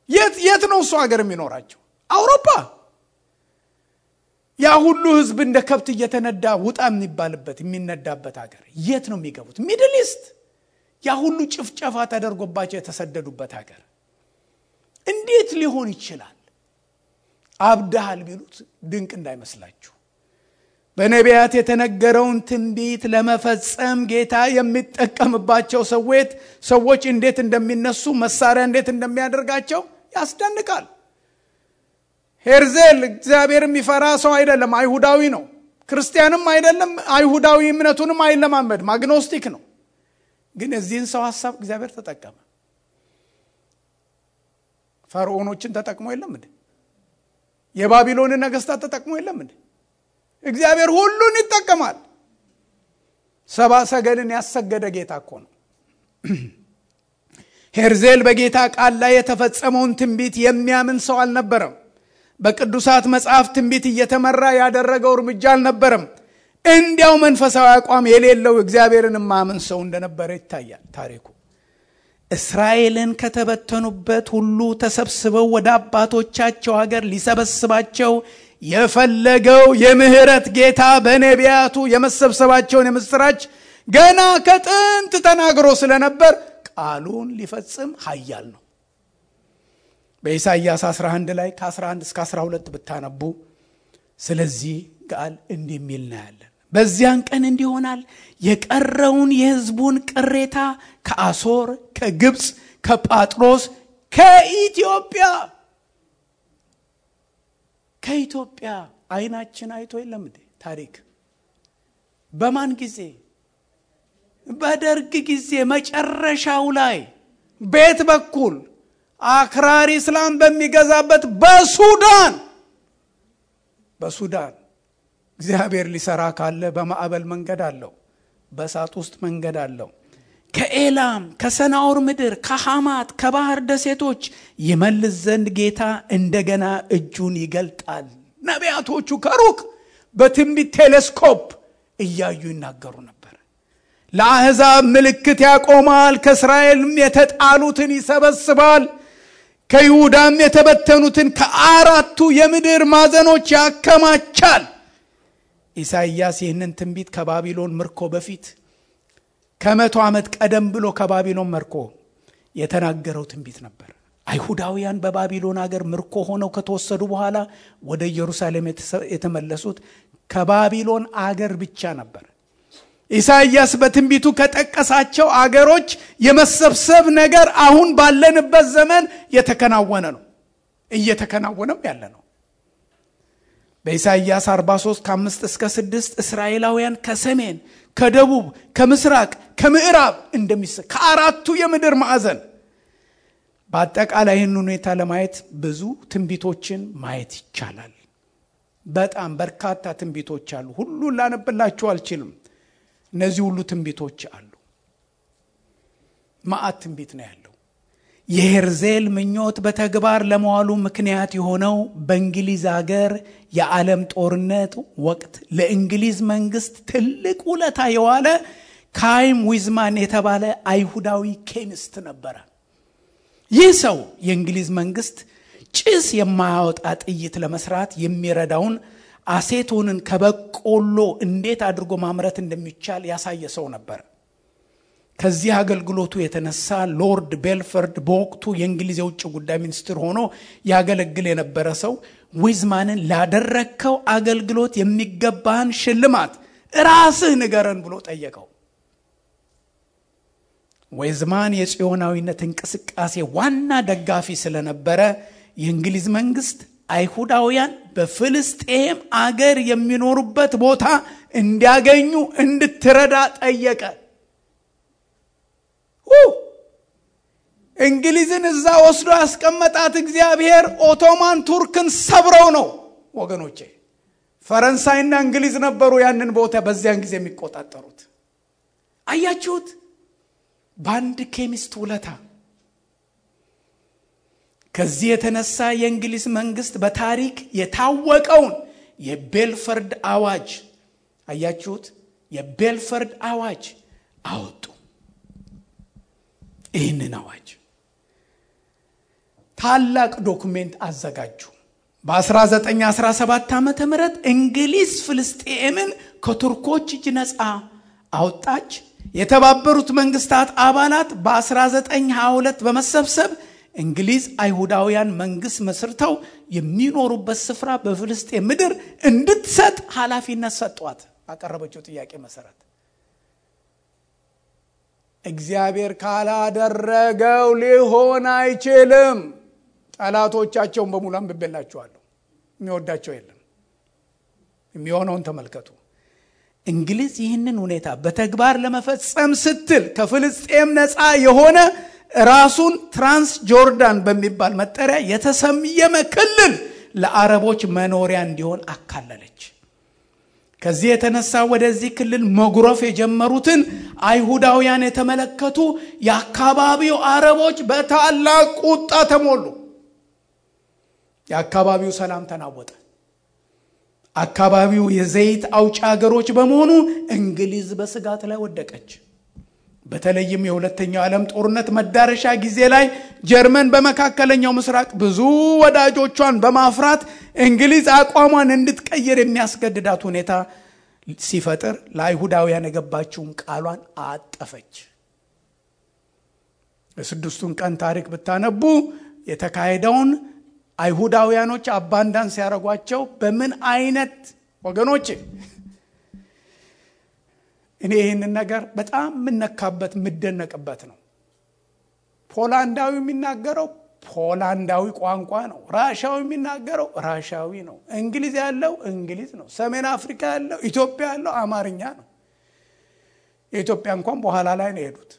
የት የት ነው እሱ አገር የሚኖራቸው? አውሮፓ። ያ ሁሉ ህዝብ እንደ ከብት እየተነዳ ውጣ የሚባልበት የሚነዳበት ሀገር የት ነው የሚገቡት? Middle East። ያ ሁሉ ጭፍጨፋ ተደርጎባቸው የተሰደዱበት ሀገር እንዴት ሊሆን ይችላል? አብድሃል ቢሉት ድንቅ እንዳይመስላችሁ። በነቢያት የተነገረውን ትንቢት ለመፈጸም ጌታ የሚጠቀምባቸው ሰዎች ሰዎች እንዴት እንደሚነሱ መሳሪያ እንዴት እንደሚያደርጋቸው ያስደንቃል። ሄርዜል እግዚአብሔር የሚፈራ ሰው አይደለም፣ አይሁዳዊ ነው። ክርስቲያንም አይደለም፣ አይሁዳዊ እምነቱንም አይለማመድም፣ አግኖስቲክ ነው። ግን የዚህን ሰው ሀሳብ እግዚአብሔር ተጠቀመ። ፈርዖኖችን ተጠቅሞ የለም እንዴ? የባቢሎንን ነገስታት ተጠቅሞ የለም እንዴ? እግዚአብሔር ሁሉን ይጠቀማል። ሰባ ሰገልን ያሰገደ ጌታ እኮ ነው። ሄርዜል በጌታ ቃል ላይ የተፈጸመውን ትንቢት የሚያምን ሰው አልነበረም። በቅዱሳት መጽሐፍ ትንቢት እየተመራ ያደረገው እርምጃ አልነበረም። እንዲያው መንፈሳዊ አቋም የሌለው እግዚአብሔርን ማምን ሰው እንደነበረ ይታያል ታሪኩ። እስራኤልን ከተበተኑበት ሁሉ ተሰብስበው ወደ አባቶቻቸው ሀገር ሊሰበስባቸው የፈለገው የምህረት ጌታ በነቢያቱ የመሰብሰባቸውን የምስራች ገና ከጥንት ተናግሮ ስለነበር ቃሉን ሊፈጽም ኃያል ነው። በኢሳይያስ 11 ላይ ከ11 እስከ 12 ብታነቡ ስለዚህ ቃል እንዲህ የሚል እናያለን። በዚያን ቀን እንዲህ ይሆናል፣ የቀረውን የሕዝቡን ቅሬታ ከአሶር፣ ከግብፅ፣ ከጳጥሮስ፣ ከኢትዮጵያ ከኢትዮጵያ አይናችን አይቶ የለም ታሪክ በማን ጊዜ? በደርግ ጊዜ መጨረሻው ላይ ቤት በኩል አክራሪ እስላም በሚገዛበት በሱዳን በሱዳን እግዚአብሔር ሊሰራ ካለ በማዕበል መንገድ አለው በእሳት ውስጥ መንገድ አለው። ከኤላም ከሰናኦር ምድር ከሐማት ከባህር ደሴቶች ይመልስ ዘንድ ጌታ እንደገና እጁን ይገልጣል። ነቢያቶቹ ከሩቅ በትንቢት ቴሌስኮፕ እያዩ ይናገሩ ነበር። ለአሕዛብ ምልክት ያቆማል ከእስራኤልም የተጣሉትን ይሰበስባል ከይሁዳም የተበተኑትን ከአራቱ የምድር ማዕዘኖች ያከማቻል ኢሳይያስ ይህንን ትንቢት ከባቢሎን ምርኮ በፊት ከመቶ ዓመት ቀደም ብሎ ከባቢሎን መርኮ የተናገረው ትንቢት ነበር። አይሁዳውያን በባቢሎን አገር ምርኮ ሆነው ከተወሰዱ በኋላ ወደ ኢየሩሳሌም የተመለሱት ከባቢሎን አገር ብቻ ነበር። ኢሳይያስ በትንቢቱ ከጠቀሳቸው አገሮች የመሰብሰብ ነገር አሁን ባለንበት ዘመን የተከናወነ ነው፣ እየተከናወነም ያለ ነው። በኢሳይያስ 43 ከአምስት እስከ ስድስት እስራኤላውያን ከሰሜን ከደቡብ ከምስራቅ ከምዕራብ እንደሚሰ ከአራቱ የምድር ማዕዘን በአጠቃላይ ይህን ሁኔታ ለማየት ብዙ ትንቢቶችን ማየት ይቻላል። በጣም በርካታ ትንቢቶች አሉ። ሁሉን ላነብላችሁ አልችልም። እነዚህ ሁሉ ትንቢቶች አሉ። መዓት ትንቢት ነው ያለው። የሄርዜል ምኞት በተግባር ለመዋሉ ምክንያት የሆነው በእንግሊዝ ሀገር የዓለም ጦርነት ወቅት ለእንግሊዝ መንግስት ትልቅ ውለታ የዋለ ካይም ዊዝማን የተባለ አይሁዳዊ chemist ነበረ። ይህ ሰው የእንግሊዝ መንግስት ጭስ የማያወጣ ጥይት ለመስራት የሚረዳውን acetone ን ከበቆሎ እንዴት አድርጎ ማምረት እንደሚቻል ያሳየ ሰው ነበር። ከዚህ አገልግሎቱ የተነሳ ሎርድ ባልፎር በወቅቱ የእንግሊዝ የውጭ ጉዳይ ሚኒስትር ሆኖ ያገለግል የነበረ ሰው ዊዝማንን ላደረግከው አገልግሎት የሚገባህን ሽልማት ራስህ ንገረን ብሎ ጠየቀው። ዌዝማን የጽዮናዊነት እንቅስቃሴ ዋና ደጋፊ ስለነበረ የእንግሊዝ መንግስት አይሁዳውያን በፍልስጤም አገር የሚኖሩበት ቦታ እንዲያገኙ እንድትረዳ ጠየቀ። እንግሊዝን እዛ ወስዶ ያስቀመጣት እግዚአብሔር ኦቶማን ቱርክን ሰብረው ነው ወገኖቼ። ፈረንሳይና እንግሊዝ ነበሩ ያንን ቦታ በዚያን ጊዜ የሚቆጣጠሩት። አያችሁት? በአንድ ኬሚስት ውለታ ከዚህ የተነሳ የእንግሊዝ መንግስት በታሪክ የታወቀውን የቤልፈርድ አዋጅ አያችሁት? የቤልፈርድ አዋጅ አወጡ። ይህንን አዋጅ ታላቅ ዶኩሜንት አዘጋጁ። በ1917 ዓ ም እንግሊዝ ፍልስጤምን ከቱርኮች እጅ ነፃ አወጣች። የተባበሩት መንግስታት አባላት በ1922 በመሰብሰብ እንግሊዝ አይሁዳውያን መንግስት መስርተው የሚኖሩበት ስፍራ በፍልስጤን ምድር እንድትሰጥ ኃላፊነት ሰጧት። ባቀረበችው ጥያቄ መሰረት እግዚአብሔር ካላደረገው ሊሆን አይችልም። ጠላቶቻቸውን በሙሉ አንብቤላችኋለሁ። የሚወዳቸው የለም። የሚሆነውን ተመልከቱ። እንግሊዝ ይህንን ሁኔታ በተግባር ለመፈጸም ስትል ከፍልስጤም ነፃ የሆነ ራሱን ትራንስ ጆርዳን በሚባል መጠሪያ የተሰየመ ክልል ለአረቦች መኖሪያ እንዲሆን አካለለች። ከዚህ የተነሳ ወደዚህ ክልል መጉረፍ የጀመሩትን አይሁዳውያን የተመለከቱ የአካባቢው አረቦች በታላቅ ቁጣ ተሞሉ። የአካባቢው ሰላም ተናወጠ። አካባቢው የዘይት አውጭ ሀገሮች በመሆኑ እንግሊዝ በስጋት ላይ ወደቀች። በተለይም የሁለተኛው ዓለም ጦርነት መዳረሻ ጊዜ ላይ ጀርመን በመካከለኛው ምስራቅ ብዙ ወዳጆቿን በማፍራት እንግሊዝ አቋሟን እንድትቀይር የሚያስገድዳት ሁኔታ ሲፈጥር ለአይሁዳውያን የገባችውን ቃሏን አጠፈች። የስድስቱን ቀን ታሪክ ብታነቡ የተካሄደውን አይሁዳውያኖች አባንዳን ሲያደርጓቸው በምን አይነት ወገኖች እኔ ይህንን ነገር በጣም የምነካበት የምደነቅበት ነው። ፖላንዳዊ የሚናገረው ፖላንዳዊ ቋንቋ ነው። ራሻዊ የሚናገረው ራሻዊ ነው። እንግሊዝ ያለው እንግሊዝ ነው። ሰሜን አፍሪካ ያለው ኢትዮጵያ ያለው አማርኛ ነው። የኢትዮጵያ እንኳን በኋላ ላይ ነው የሄዱት።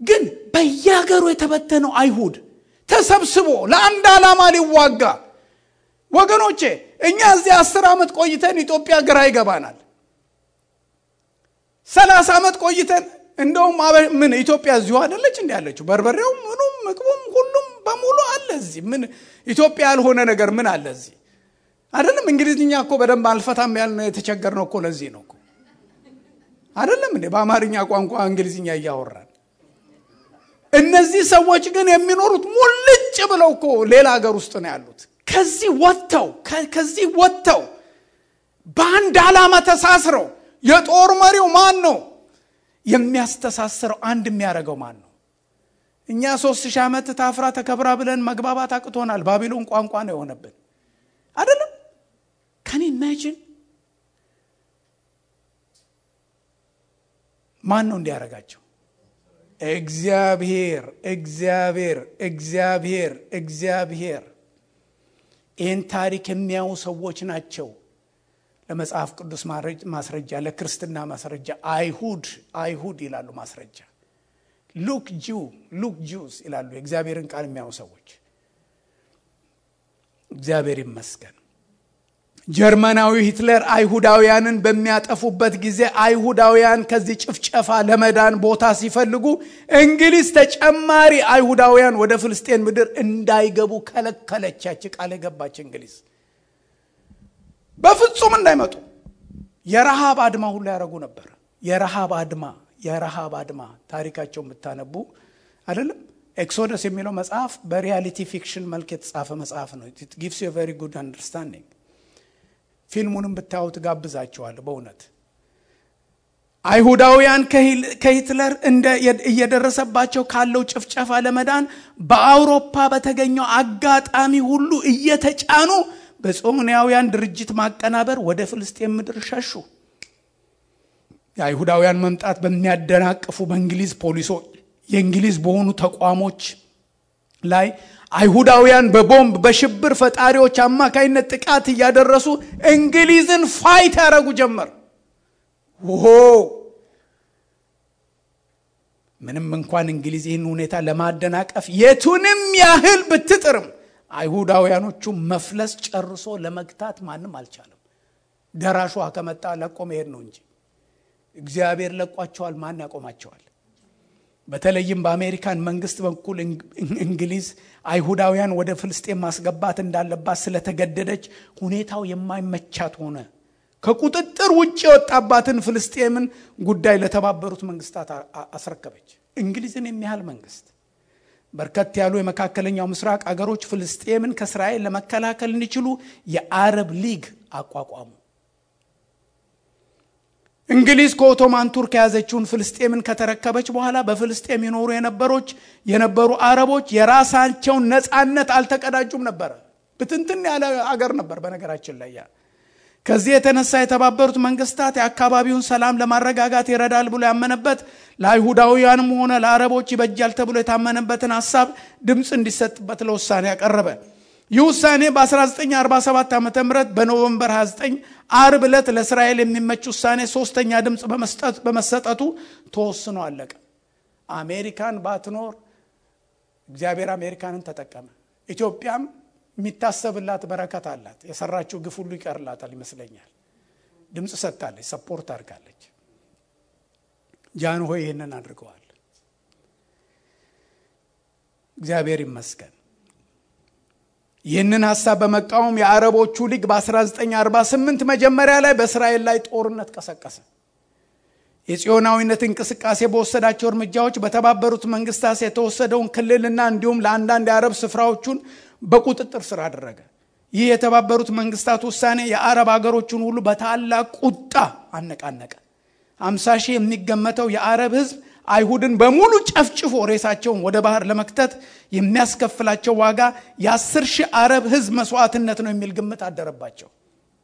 ግን በየሀገሩ የተበተነው አይሁድ ተሰብስቦ ለአንድ ዓላማ ሊዋጋ። ወገኖቼ፣ እኛ እዚህ አስር ዓመት ቆይተን ኢትዮጵያ ግራ ይገባናል። ሰላሳ ዓመት ቆይተን እንደውም ምን ኢትዮጵያ እዚሁ አይደለች እንዲ ያለችው? በርበሬው ምኑም ምግቡም ሁሉም በሙሉ አለ እዚህ። ምን ኢትዮጵያ ያልሆነ ነገር ምን አለ እዚህ? አይደለም እንግሊዝኛ እኮ በደንብ አልፈታም ያልን የተቸገርነው እኮ ለዚህ ነው እኮ። እንዴ? በአማርኛ ቋንቋ እንግሊዝኛ እያወራን እነዚህ ሰዎች ግን የሚኖሩት ሙልጭ ብለው እኮ ሌላ ሀገር ውስጥ ነው ያሉት። ከዚህ ወጥተው ከዚህ ወጥተው በአንድ ዓላማ ተሳስረው የጦር መሪው ማን ነው? የሚያስተሳስረው አንድ የሚያደርገው ማን ነው? እኛ ሶስት ሺህ ዓመት ታፍራ ተከብራ ብለን መግባባት አቅቶናል። ባቢሎን ቋንቋ ነው የሆነብን። አይደለም? ከኔ ኢማጂን ማን ነው እንዲያደርጋቸው? እግዚአብሔር እግዚአብሔር እግዚአብሔር እግዚአብሔር። ይህን ታሪክ የሚያዩ ሰዎች ናቸው ለመጽሐፍ ቅዱስ ማስረጃ፣ ለክርስትና ማስረጃ አይሁድ አይሁድ ይላሉ ማስረጃ። look Jew look Jews ይላሉ የእግዚአብሔርን ቃል የሚያዩ ሰዎች። እግዚአብሔር ይመስገን። ጀርመናዊ ሂትለር አይሁዳውያንን በሚያጠፉበት ጊዜ አይሁዳውያን ከዚህ ጭፍጨፋ ለመዳን ቦታ ሲፈልጉ እንግሊዝ ተጨማሪ አይሁዳውያን ወደ ፍልስጤን ምድር እንዳይገቡ ከለከለች። ያች ቃል የገባች እንግሊዝ በፍጹም እንዳይመጡ የረሃብ አድማ ሁሉ ያደረጉ ነበር። የረሃብ አድማ የረሃብ አድማ ታሪካቸው የምታነቡ አይደለም። Exodus የሚለው መጽሐፍ በ reality fiction መልክ የተጻፈ መጽሐፍ ነው። gives you very good understanding ፊልሙንም ብታዩት ጋብዣችኋለሁ። በእውነት አይሁዳውያን ከሂትለር እየደረሰባቸው ካለው ጭፍጨፋ ለመዳን በአውሮፓ በተገኘው አጋጣሚ ሁሉ እየተጫኑ በጽዮናውያን ድርጅት ማቀናበር ወደ ፍልስጤም ምድር ሸሹ። የአይሁዳውያን መምጣት በሚያደናቅፉ በእንግሊዝ ፖሊሶች፣ የእንግሊዝ በሆኑ ተቋሞች ላይ አይሁዳውያን በቦምብ በሽብር ፈጣሪዎች አማካይነት ጥቃት እያደረሱ እንግሊዝን fight ያደረጉ ጀመር። ሆ ምንም እንኳን እንግሊዝ ይህን ሁኔታ ለማደናቀፍ የቱንም ያህል ብትጥርም አይሁዳውያኖቹ መፍለስ ጨርሶ ለመግታት ማንም አልቻለም። ደራሿ ከመጣ ለቆ መሄድ ነው እንጂ እግዚአብሔር ለቋቸዋል። ማን ያቆማቸዋል? በተለይም በአሜሪካን መንግስት በኩል እንግሊዝ አይሁዳውያን ወደ ፍልስጤን ማስገባት እንዳለባት ስለተገደደች ሁኔታው የማይመቻት ሆነ። ከቁጥጥር ውጭ የወጣባትን ፍልስጤምን ጉዳይ ለተባበሩት መንግስታት አስረከበች። እንግሊዝን የሚያህል መንግስት በርከት ያሉ የመካከለኛው ምስራቅ አገሮች ፍልስጤምን ከእስራኤል ለመከላከል እንዲችሉ የአረብ ሊግ አቋቋሙ። እንግሊዝ ከኦቶማን ቱርክ የያዘችውን ፍልስጤምን ከተረከበች በኋላ በፍልስጤም ይኖሩ የነበሮች የነበሩ አረቦች የራሳቸውን ነፃነት አልተቀዳጁም ነበረ። ብትንትን ያለ አገር ነበር በነገራችን ላይ ያ ከዚህ የተነሳ የተባበሩት መንግስታት የአካባቢውን ሰላም ለማረጋጋት ይረዳል ብሎ ያመነበት ለአይሁዳውያንም ሆነ ለአረቦች ይበጃል ተብሎ የታመነበትን ሀሳብ ድምፅ እንዲሰጥበት ለውሳኔ ያቀረበ። ይህ ውሳኔ በ1947 ዓ ም በኖቨምበር 29 አርብ ዕለት ለእስራኤል የሚመች ውሳኔ ሶስተኛ ድምፅ በመሰጠቱ ተወስኖ አለቀ። አሜሪካን ባትኖር እግዚአብሔር አሜሪካንን ተጠቀመ። ኢትዮጵያም የሚታሰብላት በረከት አላት። የሰራችው ግፍ ሁሉ ይቀርላታል ይመስለኛል። ድምፅ ሰጥታለች፣ ሰፖርት አድርጋለች። ጃንሆይ ይህንን አድርገዋል። እግዚአብሔር ይመስገን። ይህንን ሀሳብ በመቃወም የአረቦቹ ሊግ በ1948 መጀመሪያ ላይ በእስራኤል ላይ ጦርነት ቀሰቀሰ። የጽዮናዊነት እንቅስቃሴ በወሰዳቸው እርምጃዎች በተባበሩት መንግስታት የተወሰደውን ክልልና እንዲሁም ለአንዳንድ የአረብ ስፍራዎቹን በቁጥጥር ስር አደረገ። ይህ የተባበሩት መንግስታት ውሳኔ የአረብ ሀገሮችን ሁሉ በታላቅ ቁጣ አነቃነቀ። አምሳ ሺህ የሚገመተው የአረብ ህዝብ አይሁድን በሙሉ ጨፍጭፎ ሬሳቸውን ወደ ባህር ለመክተት የሚያስከፍላቸው ዋጋ የአስር ሺህ አረብ ህዝብ መስዋዕትነት ነው የሚል ግምት አደረባቸው።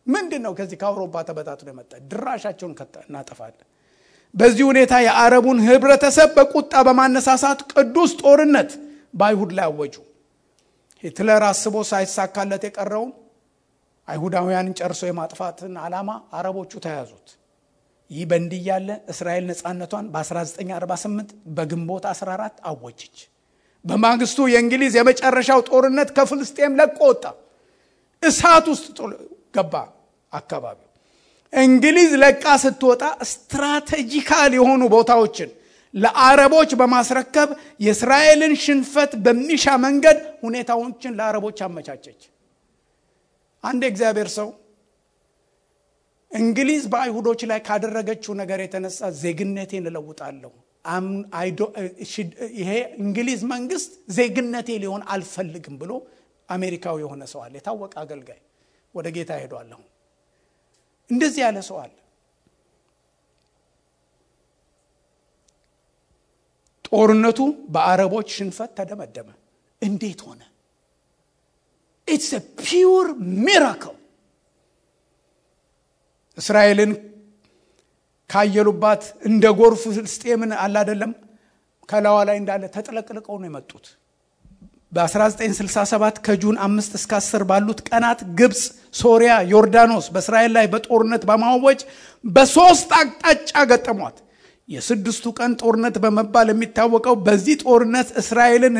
ምንድን ነው ከዚህ ከአውሮፓ ተበታትኖ የመጣ ድራሻቸውን እናጠፋለን። በዚህ ሁኔታ የአረቡን ህብረተሰብ በቁጣ በማነሳሳት ቅዱስ ጦርነት በአይሁድ ላይ አወጁ። ሂትለር አስቦ ሳይሳካለት የቀረውን አይሁዳውያንን ጨርሶ የማጥፋትን ዓላማ አረቦቹ ተያዙት። ይህ በእንዲህ ያለ እስራኤል ነፃነቷን በ1948 በግንቦት 14 አወጀች። በማግስቱ የእንግሊዝ የመጨረሻው ጦርነት ከፍልስጤም ለቆ ወጣ። እሳት ውስጥ ገባ አካባቢው። እንግሊዝ ለቃ ስትወጣ ስትራቴጂካል የሆኑ ቦታዎችን ለአረቦች በማስረከብ የእስራኤልን ሽንፈት በሚሻ መንገድ ሁኔታዎችን ለአረቦች አመቻቸች። አንድ የእግዚአብሔር ሰው እንግሊዝ በአይሁዶች ላይ ካደረገችው ነገር የተነሳ ዜግነቴን እለውጣለሁ፣ ይሄ እንግሊዝ መንግስት ዜግነቴ ሊሆን አልፈልግም ብሎ አሜሪካዊ የሆነ ሰው አለ። የታወቀ አገልጋይ ወደ ጌታ ሄዷለሁ። እንደዚህ ያለ ሰው አለ። ጦርነቱ በአረቦች ሽንፈት ተደመደመ። እንዴት ሆነ? It's pure miracle። እስራኤልን ካየሉባት እንደ ጎርፍ ፍልስጤምን አላደለም ከላዋ ላይ እንዳለ ተጥለቅልቀው ነው የመጡት። በ1967 ከ June አምስት እስከ 10 ባሉት ቀናት ግብፅ፣ ሶሪያ፣ ዮርዳኖስ በእስራኤል ላይ በጦርነት በማወጅ በሶስት አቅጣጫ ገጠሟት። የስድስቱ ቀን ጦርነት በመባል የሚታወቀው በዚህ ጦርነት እስራኤልን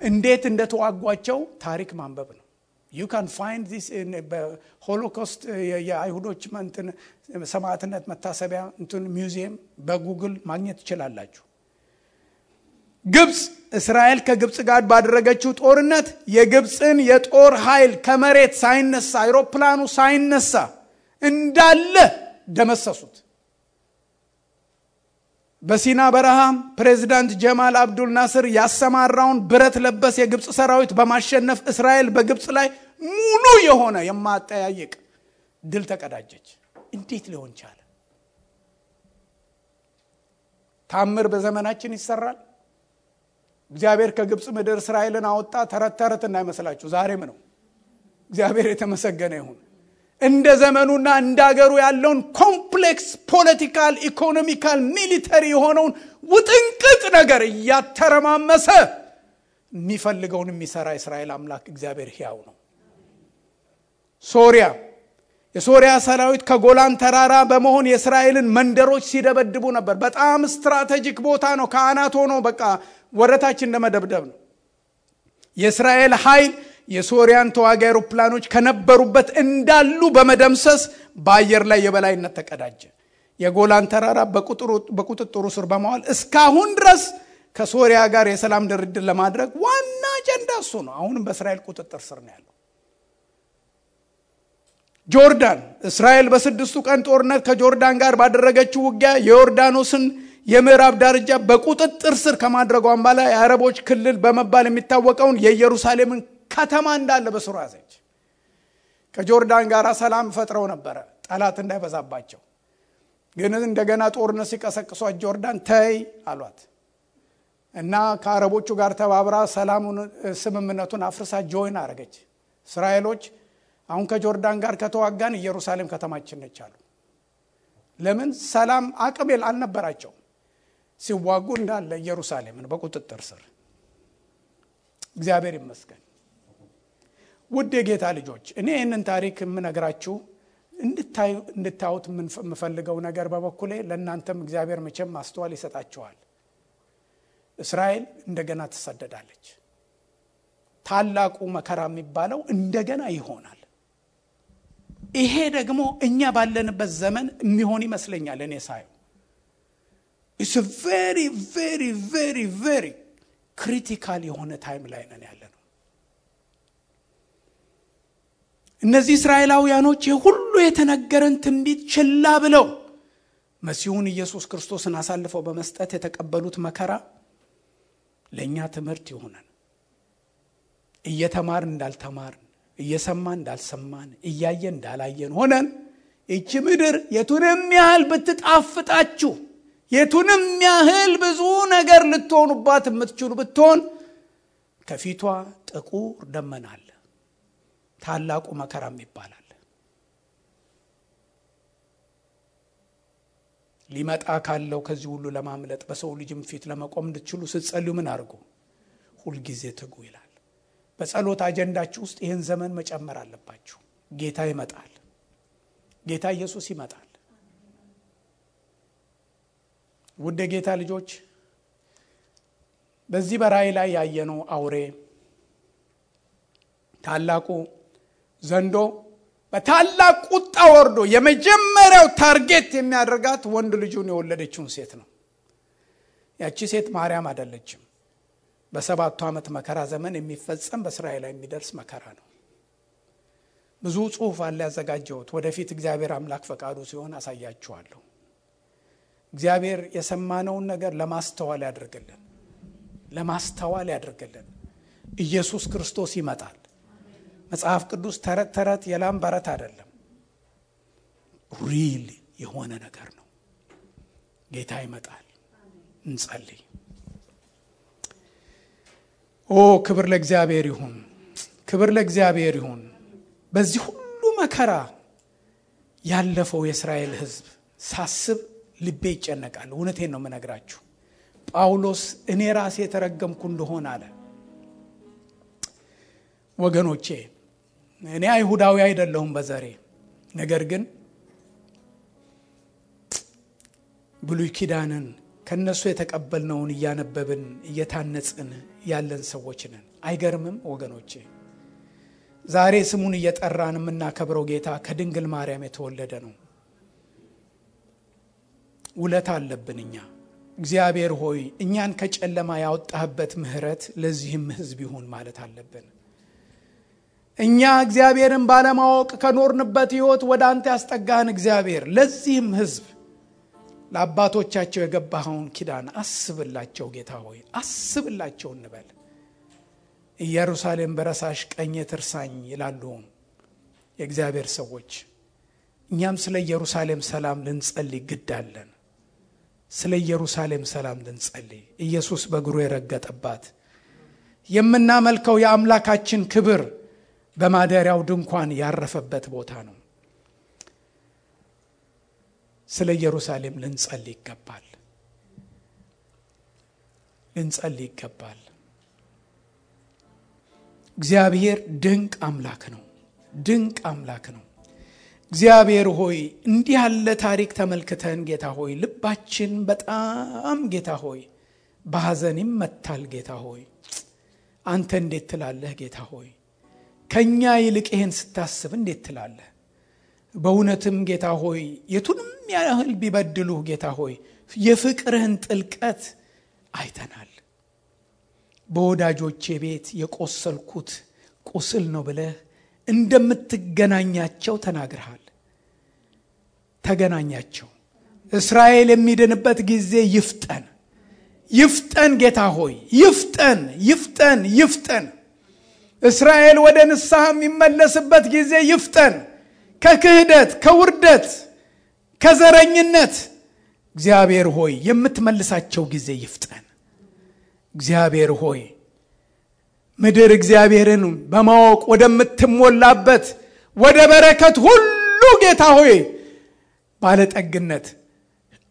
እንዴት እንደተዋጓቸው ታሪክ ማንበብ ነው። You can find this በ Holocaust የአይሁዶች ሰማዕትነት መታሰቢያ እንትን museum በ Google ማግኘት ትችላላችሁ። ግብፅ እስራኤል ከግብፅ ጋር ባደረገችው ጦርነት የግብፅን የጦር ኃይል ከመሬት ሳይነሳ አይሮፕላኑ ሳይነሳ እንዳለ ደመሰሱት። በሲና በረሃ ፕሬዚዳንት ጀማል አብዱል ናስር ያሰማራውን ብረት ለበስ የግብፅ ሰራዊት በማሸነፍ እስራኤል በግብፅ ላይ ሙሉ የሆነ የማጠያየቅ ድል ተቀዳጀች። እንዴት ሊሆን ቻለ? ታምር በዘመናችን ይሰራል። እግዚአብሔር ከግብፅ ምድር እስራኤልን አወጣ። ተረት ተረት እንዳይመስላችሁ ዛሬም ነው። እግዚአብሔር የተመሰገነ ይሁን። እንደ ዘመኑና እንደ አገሩ ያለውን complex political፣ economical፣ military የሆነውን ውጥንቅጥ ነገር እያተረማመሰ የሚፈልገውን የሚሰራ የእስራኤል አምላክ እግዚአብሔር ሕያው ነው። ሶሪያ የሶሪያ ሰራዊት ከጎላን ተራራ በመሆን የእስራኤልን መንደሮች ሲደበድቡ ነበር። በጣም strategic ቦታ ነው። ከአናት ሆኖ በቃ ወረታችን እንደመደብደብ ነው። የእስራኤል ኃይል የሶሪያን ተዋጊ አውሮፕላኖች ከነበሩበት እንዳሉ በመደምሰስ በአየር ላይ የበላይነት ተቀዳጀ። የጎላን ተራራ በቁጥጥሩ ስር በመዋል እስካሁን ድረስ ከሶሪያ ጋር የሰላም ድርድር ለማድረግ ዋና አጀንዳ እሱ ነው። አሁንም በእስራኤል ቁጥጥር ስር ነው ያለው። ጆርዳን እስራኤል በስድስቱ ቀን ጦርነት ከጆርዳን ጋር ባደረገችው ውጊያ የዮርዳኖስን የምዕራብ ዳርቻ በቁጥጥር ስር ከማድረጓን በላይ የአረቦች ክልል በመባል የሚታወቀውን የኢየሩሳሌምን ከተማ እንዳለ በስሩ ያዘች። ከጆርዳን ጋር ሰላም ፈጥረው ነበረ ጠላት እንዳይበዛባቸው። ግን እንደገና ጦርነት ሲቀሰቅሷት ጆርዳን ተይ አሏት እና ከአረቦቹ ጋር ተባብራ ሰላሙን ስምምነቱን አፍርሳ join አረገች። እስራኤሎች አሁን ከጆርዳን ጋር ከተዋጋን ኢየሩሳሌም ከተማችን ነች አሉ። ለምን? ሰላም አቅም አልነበራቸውም። ሲዋጉ እንዳለ ኢየሩሳሌምን በቁጥጥር ስር። እግዚአብሔር ይመስገን። ውድ የጌታ ልጆች እኔ ይህንን ታሪክ የምነግራችሁ እንድታዩት የምፈልገው ነገር በበኩሌ ለእናንተም እግዚአብሔር መቼም ማስተዋል ይሰጣችኋል። እስራኤል እንደገና ትሰደዳለች። ታላቁ መከራ የሚባለው እንደገና ይሆናል። ይሄ ደግሞ እኛ ባለንበት ዘመን የሚሆን ይመስለኛል። እኔ ሳየው It's very very very very critical የሆነ time ላይ ነን ያለ ነው። እነዚህ እስራኤላውያኖች የሁሉ የተነገረን ትንቢት ችላ ብለው መሲሁን ኢየሱስ ክርስቶስን አሳልፈው በመስጠት የተቀበሉት መከራ ለእኛ ትምህርት ይሆነን። እየተማርን እንዳልተማርን፣ እየሰማን እንዳልሰማን፣ እያየን እንዳላየን ሆነን ይቺ ምድር የቱንም ያህል ብትጣፍጣችሁ፣ የቱንም ያህል ብዙ ነገር ልትሆኑባት የምትችሉ ብትሆን ከፊቷ ጥቁር ደመና አለ። ታላቁ መከራም ይባላል። ሊመጣ ካለው ከዚህ ሁሉ ለማምለጥ በሰው ልጅም ፊት ለመቆም እንድትችሉ ስትጸልዩ ምን አድርጉ? ሁልጊዜ ትጉ ይላል። በጸሎት አጀንዳችሁ ውስጥ ይህን ዘመን መጨመር አለባችሁ። ጌታ ይመጣል። ጌታ ኢየሱስ ይመጣል። ውድ የጌታ ልጆች በዚህ በራእይ ላይ ያየነው አውሬ ታላቁ ዘንዶ በታላቅ ቁጣ ወርዶ የመጀመሪያው target የሚያደርጋት ወንድ ልጁን የወለደችውን ሴት ነው። ያቺ ሴት ማርያም አይደለችም። በሰባቱ ዓመት መከራ ዘመን የሚፈጸም በእስራኤል ላይ የሚደርስ መከራ ነው። ብዙ ጽሑፍ አለ ያዘጋጀሁት። ወደፊት እግዚአብሔር አምላክ ፈቃዱ ሲሆን አሳያችኋለሁ። እግዚአብሔር የሰማነውን ነገር ለማስተዋል ያደርግልን፣ ለማስተዋል ያደርግልን። ኢየሱስ ክርስቶስ ይመጣል። መጽሐፍ ቅዱስ ተረት ተረት የላም በረት አይደለም። ሪል የሆነ ነገር ነው። ጌታ ይመጣል። እንጸልይ። ኦ ክብር ለእግዚአብሔር ይሁን፣ ክብር ለእግዚአብሔር ይሁን። በዚህ ሁሉ መከራ ያለፈው የእስራኤል ሕዝብ ሳስብ ልቤ ይጨነቃል። እውነቴን ነው የምነግራችሁ። ጳውሎስ እኔ ራሴ የተረገምኩ እንደሆን አለ። ወገኖቼ እኔ አይሁዳዊ አይደለሁም በዘሬ ነገር ግን ብሉይ ኪዳንን ከእነሱ የተቀበልነውን እያነበብን እየታነጽን ያለን ሰዎች ነን። አይገርምም ወገኖቼ? ዛሬ ስሙን እየጠራን የምናከብረው ጌታ ከድንግል ማርያም የተወለደ ነው። ውለታ አለብን እኛ። እግዚአብሔር ሆይ እኛን ከጨለማ ያወጣህበት ምሕረት ለዚህም ሕዝብ ይሁን ማለት አለብን። እኛ እግዚአብሔርን ባለማወቅ ከኖርንበት ሕይወት ወደ አንተ ያስጠጋህን እግዚአብሔር ለዚህም ሕዝብ ለአባቶቻቸው የገባኸውን ኪዳን አስብላቸው ጌታ ሆይ አስብላቸው እንበል። ኢየሩሳሌም በረሳሽ ቀኜ ትርሳኝ ይላሉ የእግዚአብሔር ሰዎች። እኛም ስለ ኢየሩሳሌም ሰላም ልንጸልይ ግድ አለን። ስለ ኢየሩሳሌም ሰላም ልንጸልይ ኢየሱስ በእግሩ የረገጠባት የምናመልከው የአምላካችን ክብር በማደሪያው ድንኳን ያረፈበት ቦታ ነው። ስለ ኢየሩሳሌም ልንጸልይ ይገባል። ልንጸልይ ይገባል። እግዚአብሔር ድንቅ አምላክ ነው። ድንቅ አምላክ ነው። እግዚአብሔር ሆይ እንዲህ ያለ ታሪክ ተመልክተን ጌታ ሆይ ልባችን በጣም ጌታ ሆይ በሐዘን ይመታል። ጌታ ሆይ አንተ እንዴት ትላለህ? ጌታ ሆይ ከእኛ ይልቅ ይህን ስታስብ እንዴት ትላለህ? በእውነትም ጌታ ሆይ የቱንም ያህል ቢበድሉህ ጌታ ሆይ የፍቅርህን ጥልቀት አይተናል። በወዳጆቼ ቤት የቆሰልኩት ቁስል ነው ብለህ እንደምትገናኛቸው ተናግረሃል። ተገናኛቸው። እስራኤል የሚድንበት ጊዜ ይፍጠን፣ ይፍጠን። ጌታ ሆይ ይፍጠን፣ ይፍጠን፣ ይፍጠን። እስራኤል ወደ ንስሐ የሚመለስበት ጊዜ ይፍጠን። ከክህደት፣ ከውርደት፣ ከዘረኝነት እግዚአብሔር ሆይ የምትመልሳቸው ጊዜ ይፍጠን። እግዚአብሔር ሆይ ምድር እግዚአብሔርን በማወቅ ወደምትሞላበት ወደ በረከት ሁሉ ጌታ ሆይ ባለጠግነት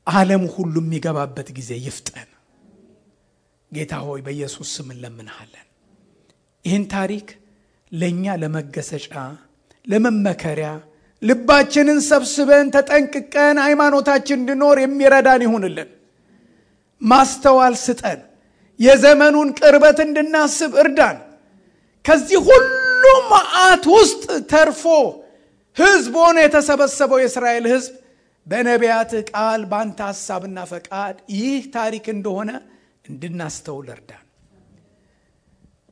ዓለም ሁሉ የሚገባበት ጊዜ ይፍጠን። ጌታ ሆይ በኢየሱስ ስም እንለምንሃለን። ይህን ታሪክ ለእኛ ለመገሰጫ፣ ለመመከሪያ ልባችንን ሰብስበን ተጠንቅቀን ሃይማኖታችን እንድኖር የሚረዳን ይሁንልን። ማስተዋል ስጠን። የዘመኑን ቅርበት እንድናስብ እርዳን። ከዚህ ሁሉ መዓት ውስጥ ተርፎ ሕዝብ ሆኖ የተሰበሰበው የእስራኤል ሕዝብ በነቢያት ቃል በአንተ ሐሳብና ፈቃድ ይህ ታሪክ እንደሆነ እንድናስተውል እርዳን።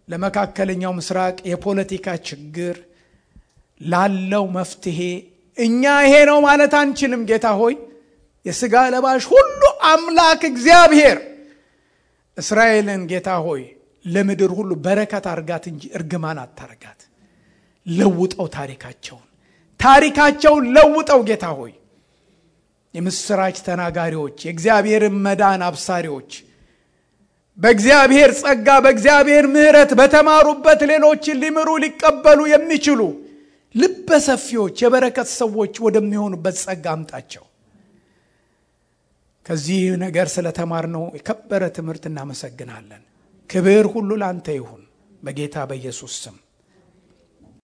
ለመካከለኛው ምስራቅ የፖለቲካ ችግር ላለው መፍትሄ እኛ ይሄ ነው ማለት አንችልም። ጌታ ሆይ የሥጋ ለባሽ ሁሉ አምላክ እግዚአብሔር እስራኤልን ጌታ ሆይ ለምድር ሁሉ በረከት አርጋት እንጂ እርግማን አታርጋት። ለውጠው ታሪካቸውን ታሪካቸውን ለውጠው ጌታ ሆይ የምስራች ተናጋሪዎች፣ የእግዚአብሔርን መዳን አብሳሪዎች በእግዚአብሔር ጸጋ በእግዚአብሔር ምሕረት በተማሩበት ሌሎችን ሊምሩ ሊቀበሉ የሚችሉ ልበ ሰፊዎች የበረከት ሰዎች ወደሚሆኑበት ጸጋ አምጣቸው። ከዚህ ነገር ስለተማርነው የከበረ ትምህርት እናመሰግናለን። ክብር ሁሉ ላንተ ይሁን በጌታ በኢየሱስ ስም